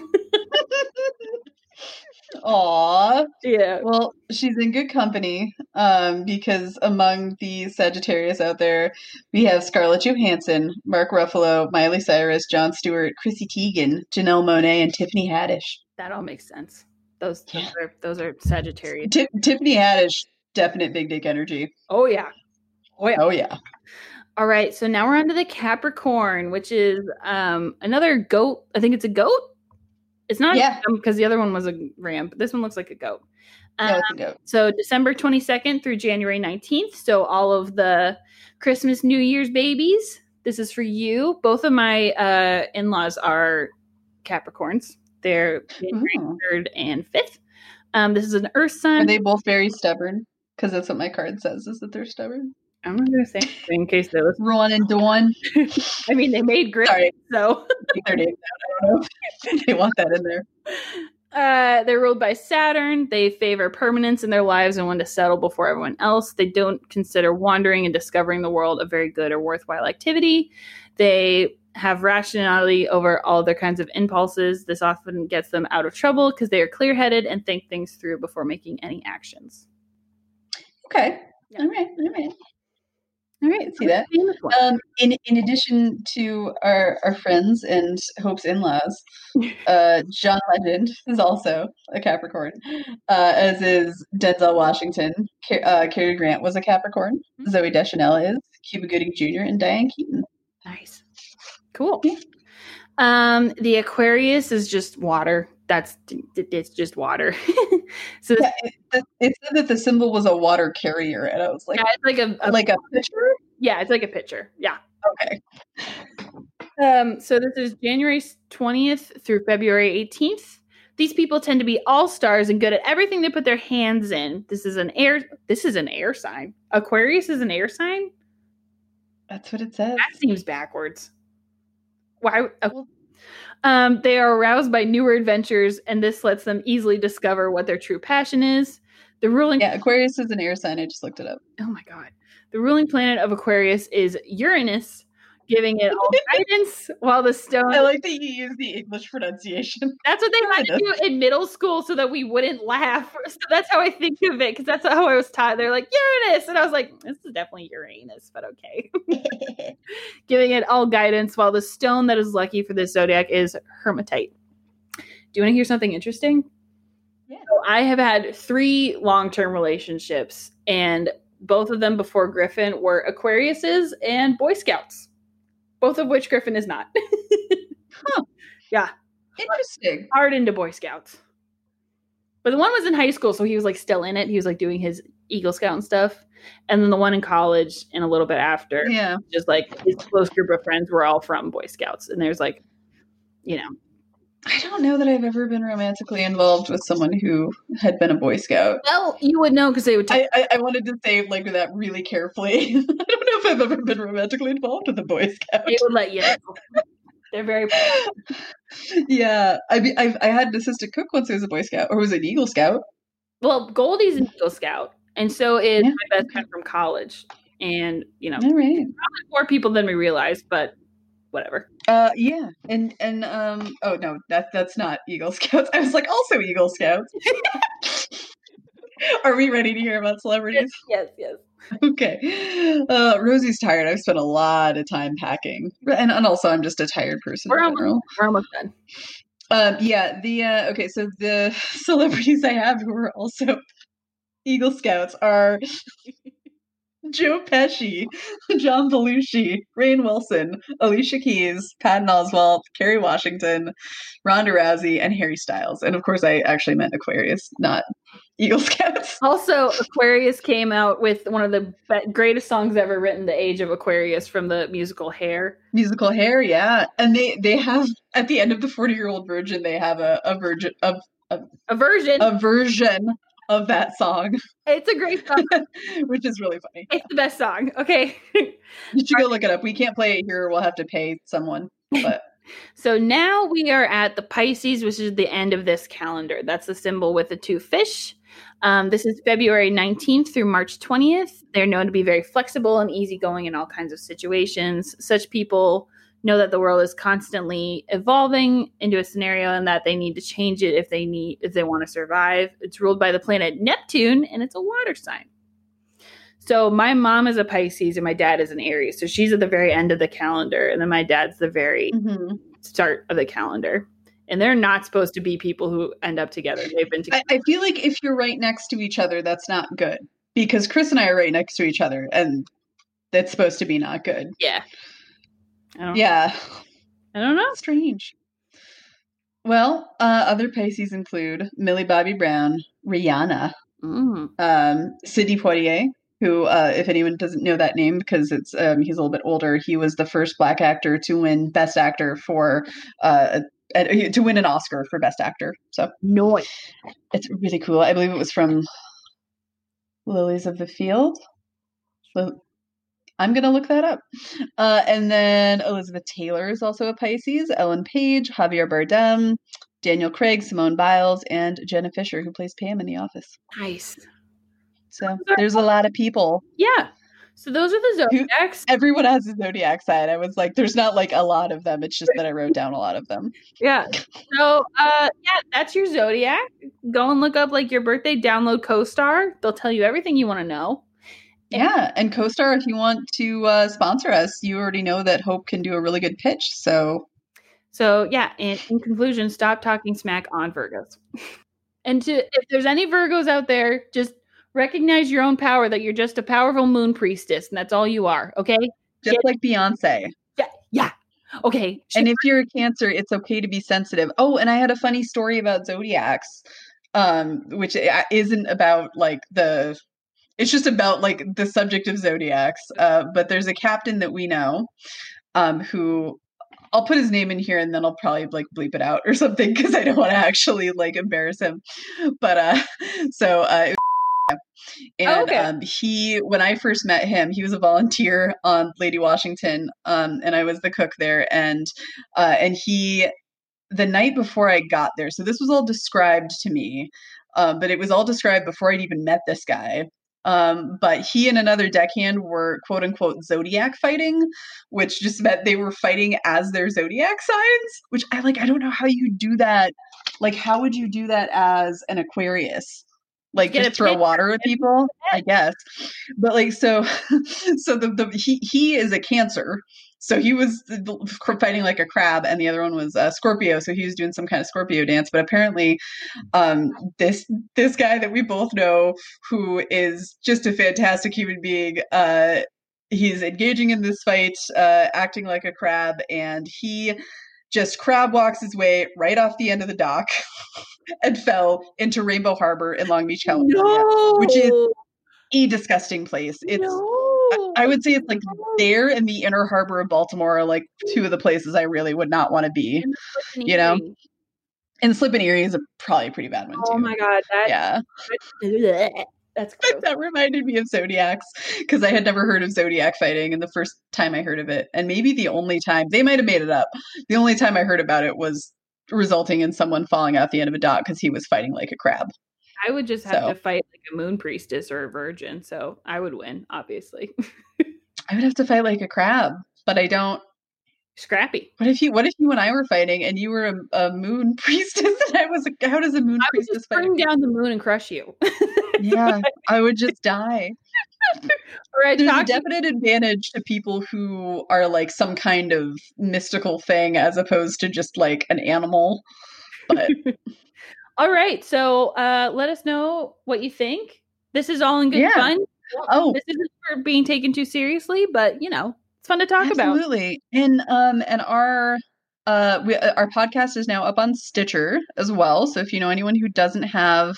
A: Aw.
B: yeah.
A: Well, she's in good company um, because among the Sagittarius out there, we have Scarlett Johansson, Mark Ruffalo, Miley Cyrus, Jon Stewart, Chrissy Teigen, Janelle Monáe, and Tiffany Haddish.
B: That all makes sense. Those those
A: Yeah.
B: are those are Sagittarius.
A: Ti- Tiffany Haddish, definite big dick energy.
B: Oh yeah. Oh yeah.
A: Oh yeah.
B: All right. So now we're on to the Capricorn, which is um another goat. I think it's a goat. It's not
A: Yeah.
B: because the other one was a ram, but this one looks like a goat.
A: No,
B: Um,
A: it's a goat.
B: so December 22nd through January 19th. So all of the Christmas, New Year's babies. This is for you. Both of my uh, in-laws are Capricorns. They're January
A: Ooh.
B: 3rd and 5th. Um, this is an earth sign.
A: Are they both very stubborn? Because that's what my card says is that they're stubborn.
B: I'm not gonna say anything in case they listen.
A: Ron and Dawn.
B: I mean, they made great,
A: Sorry.
B: so
A: Their names out. I don't know. if they want that in there.
B: Uh, they're ruled by Saturn. They favor permanence in their lives and want to settle before everyone else. They don't consider wandering and discovering the world a very good or worthwhile activity. They have rationality over all their kinds of impulses. This often gets them out of trouble because they are clear headed and think things through before making any actions.
A: Okay.
B: Yeah.
A: All right. All right.
B: All right,
A: see that. Um, in in addition to our, our friends and Hope's in laws, uh, John Legend is also a Capricorn, uh, as is Denzel Washington. Ca- uh, Cary Grant was a Capricorn.
B: Mhm.
A: Zooey Deschanel is Cuba Gooding Jr. and Diane Keaton.
B: Nice. Cool.
A: Yeah.
B: Um, the Aquarius is just water. That's it's just water. so
A: Yeah, it, it- said that the symbol was a water carrier, and I was like,
B: yeah, it's like a, a
A: like a pitcher.
B: yeah, it's like a picture. Yeah.
A: Okay.
B: Um, so this is January 20th through February 18th. These people tend to be all stars and good at everything they put their hands in. This is an air this is an air sign. Aquarius is an air sign?
A: That's what it says.
B: That seems backwards. Why okay. Um, they are aroused by newer adventures, and this lets them easily discover what their true passion is. The ruling
A: Yeah, Aquarius is an air sign. I just looked it up.
B: oh my god. The ruling planet of Aquarius is Uranus, giving it all guidance, while the stone
A: I like that you use the English pronunciation.
B: That's what they had to do in middle school so that we wouldn't laugh. So that's how I think of it because that's how I was taught. They're like Uranus, and I was like, this is definitely Uranus, but okay. Giving it all guidance, while the stone that is lucky for this zodiac is hematite. Do you want to hear something interesting?
A: Yeah.
B: So I have had three long-term relationships, and both of them before Griffin were Aquariuses and Boy Scouts. Both of which Griffin is not. huh. Yeah.
A: Interesting.
B: hard into Boy Scouts. But the one was in high school, so he was like still in it. He was like doing his Eagle Scout and stuff. And then the one in college and a little bit after,
A: Yeah.
B: just like his close group of friends were all from Boy Scouts. And there's like, you know,
A: I don't know that I've ever been romantically involved with someone who had been a Boy Scout.
B: well, you would know because they would. T-
A: I, I, I wanted to say like that really carefully. I don't know if I've ever been romantically involved with a Boy Scout.
B: they would let you know. They're very.
A: yeah, I mean, I I had an assistant cook once who was a Boy Scout, or was an Eagle Scout?
B: Well, Goldie's an Eagle Scout, and so is
A: Yeah.
B: my best friend from college. And you know,
A: right.
B: more people than we realize, but whatever.
A: Uh, yeah, and and um, oh no, that that's not Eagle Scouts. I was like, also Eagle Scouts. Are we ready to hear about celebrities?
B: Yes, yes.
A: Okay. Uh, Rosy's tired. I've spent a lot of time packing, and, and also I'm just a tired person
B: We're
A: in
B: almost,
A: general.
B: we're almost done.
A: Um, yeah. The uh, okay. So the celebrities I have who are also Eagle Scouts are Joe Pesci, John Belushi, Rainn Wilson, Alicia Keys, Patton Oswalt, Kerry Washington, Ronda Rousey, and Harry Styles. And of course, I actually meant Aquarius, not Eagle Scouts.
B: Also, Aquarius came out with one of the be- greatest songs ever written, "The Age of Aquarius" from the musical Hair.
A: Musical hair, yeah. And they they have at the end of the Forty Year Old Virgin, they have a a virgin of
B: A version.
A: a version of that song,
B: it's a great song.
A: which is really funny.
B: It's the best song. Okay.
A: You should go look it up. We can't play it here. We'll have to pay someone. But
B: so now we are at the Pisces, which is the end of this calendar. That's the symbol with the two fish. Um, this is February 19th through March 20th. They're known to be very flexible and easygoing in all kinds of situations. Such people know that the world is constantly evolving into a scenario and that they need to change it if they need if they want to survive. It's ruled by the planet Neptune and it's a water sign. So my mom is a Pisces and my dad is an Aries. So she's at the very end of the calendar and then my dad's the very
A: mhm.
B: start of the calendar. And they're not supposed to be people who end up together. They've been together.
A: I, I feel like if you're right next to each other, that's not good. Because Chris and I are right next to each other, and that's supposed to be not good.
B: yeah. I don't,
A: Yeah,
B: I don't know.
A: strange. Well, uh, other Pisces include Millie Bobby Brown, Rihanna,
B: Mm.
A: um, Sidney Poitier, who, uh, if anyone doesn't know that name because it's um, he's a little bit older, he was the first Black actor to win Best Actor for uh, a- to win an Oscar for Best Actor. So
B: Noise.
A: it's really cool. I believe it was from Lilies of the Field. I'm gonna look that up. Uh, and then Elizabeth Taylor is also a Pisces. Ellen Page, Javier Bardem, Daniel Craig, Simone Biles, and Jenna Fischer, who plays Pam in The Office.
B: Nice.
A: So there's a lot of people.
B: Yeah. So those are the zodiacs.
A: Everyone has a zodiac sign. I was like, there's not like a lot of them. It's just that I wrote down a lot of them.
B: Yeah. So uh yeah, that's your zodiac. Go and look up like your birthday, download CoStar. They'll tell you everything you want to know.
A: Yeah, and CoStar, if you want to uh, sponsor us, you already know that Hope can do a really good pitch. So,
B: so yeah. In, in conclusion, stop talking smack on Virgos. and to if there's any Virgos out there, just recognize your own power. That you're just a powerful moon priestess, and that's all you are. Okay.
A: Just like Beyonce.
B: Yeah. Yeah. Okay.
A: and if you're a Cancer, it's okay to be sensitive. Oh, and I had a funny story about zodiacs, um, which uh, isn't about like the it's just about like the subject of zodiacs. Uh, but there's a captain that we know um, who I'll put his name in here and then I'll probably like bleep it out or something because I don't want to actually like embarrass him. But uh, so uh, and oh, okay. um, he when i first met him he was a volunteer on lady washington um, and i was the cook there and uh, and he the night before i got there so this was all described to me um, but it was all described before i'd even met this guy um, but he and another deckhand were quote unquote zodiac fighting, which just meant they were fighting as their zodiac signs, which I like, I don't know how you do that. Like, how would you do that as an Aquarius? Like Get just throw water at people, I guess. But like so, so the, the he he is a Cancer, so he was fighting like a crab, and the other one was uh, Scorpio. So he was doing some kind of Scorpio dance. But apparently, um, this this guy that we both know, who is just a fantastic human being, uh, he's engaging in this fight, uh, acting like a crab, and he just crab walks his way right off the end of the dock and fell into Rainbow Harbor in Long Beach, California,
B: no.
A: which is a disgusting place. It's no I would say it's like there and the inner harbor of Baltimore are like two of the places I really would not want to be. You know? And Slip and Erie is a probably a pretty bad one oh too.
B: Oh my god, that,
A: yeah.
B: That's gross.
A: that reminded me of zodiacs because I had never heard of zodiac fighting, and the first time I heard of it, and maybe the only time they might have made it up. The only time I heard about it was resulting in someone falling out the end of a dock because he was fighting like a crab.
B: I would just have so. to fight like a moon priestess or a virgin, so I would win, obviously.
A: I would have to fight like a crab, but I don't.
B: Scrappy.
A: What if you? What if you and I were fighting, and you were a, a moon priestess, and I was a? How does a moon I priestess
B: fight? Bring down the moon and crush you.
A: yeah, I would just die. right, There's a definite advantage to people who are like some kind of mystical thing as opposed to just like an animal. But
B: all right. So uh, let us know what you think. This is all in good yeah. fun.
A: Oh,
B: this isn't for being taken too seriously, but you know, it's fun to talk
A: Absolutely.
B: about.
A: Absolutely. And um, and our uh, we, uh, our podcast is now up on Stitcher as well. So if you know anyone who doesn't have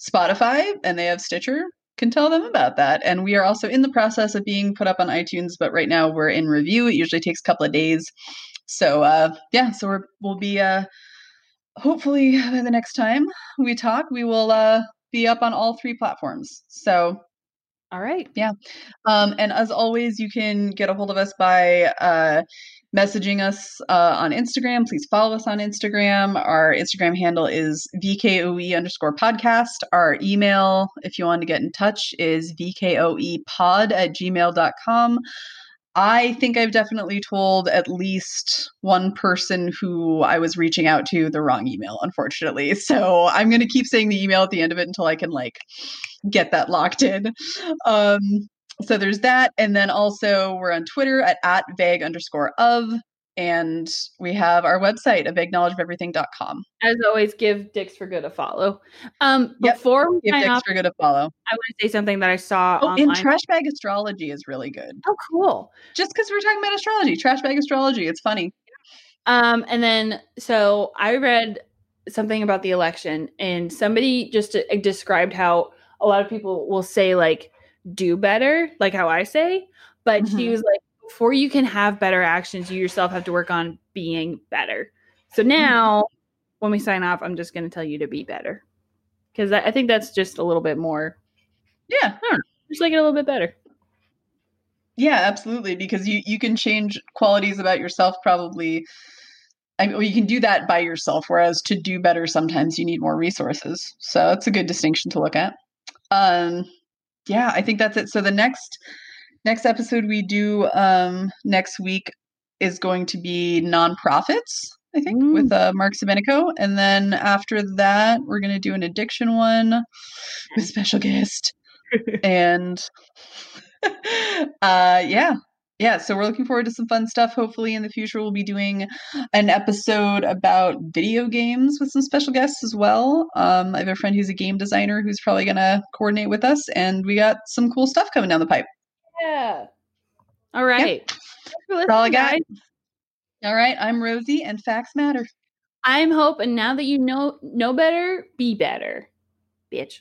A: Spotify and they have Stitcher, can tell them about that. And we are also in the process of being put up on iTunes, but right now we're in review. It usually takes a couple of days. So uh, yeah, so we're, we'll be uh, hopefully by the next time we talk, we will uh, be up on all three platforms. So,
B: all right.
A: Yeah. Um, and as always, you can get a hold of us by uh, messaging us uh, on Instagram. Please follow us on Instagram. Our Instagram handle is VKOE underscore podcast. Our email, if you want to get in touch, is VKOEpod at gmail.com. I think I've definitely told at least one person who I was reaching out to the wrong email, unfortunately. So I'm going to keep saying the email at the end of it until I can like get that locked in. Um, so there's that. And then also we're on Twitter at, at vague underscore of and we have our website a big knowledge of everything.com.
B: As always, give Dicks for Good a follow. Um, yep. Before
A: we give Dicks off, for Good a follow,
B: I want to say something that I saw.
A: Oh, online. and Trash Bag Astrology is really good.
B: Oh, cool!
A: Just because we're talking about astrology, Trash Bag Astrology, it's funny.
B: Um, and then so I read something about the election, and somebody just uh, described how a lot of people will say like "do better," like how I say, but mm-hmm. she was like before you can have better actions, you yourself have to work on being better. So mm-hmm. now, when we sign off, I'm just going to tell you to be better because I think that's just a little bit more
A: Yeah.
B: Just like it a little bit better.
A: Yeah, absolutely. Because you you can change qualities about yourself probably. I mean, well, you can do that by yourself, whereas to do better, sometimes you need more resources. So it's a good distinction to look at. Um, yeah, I think that's it. So the next next episode we do um, next week is going to be nonprofits. I think
B: Mm.
A: with uh, Mark Sabenico, and then after that we're going to do an addiction one with special guest. And uh yeah. Yeah so we're looking forward to some fun stuff. Hopefully in the future we'll be doing an episode about video games with some special guests as well. Um i have a friend who's a game designer who's probably going to coordinate with us and we got some cool stuff coming down the pipe
B: Yeah. All right. For
A: that's all i got
B: guys.
A: all right i'm rosie and facts matter
B: I'm Hope, and now that you know know better, be better, bitch.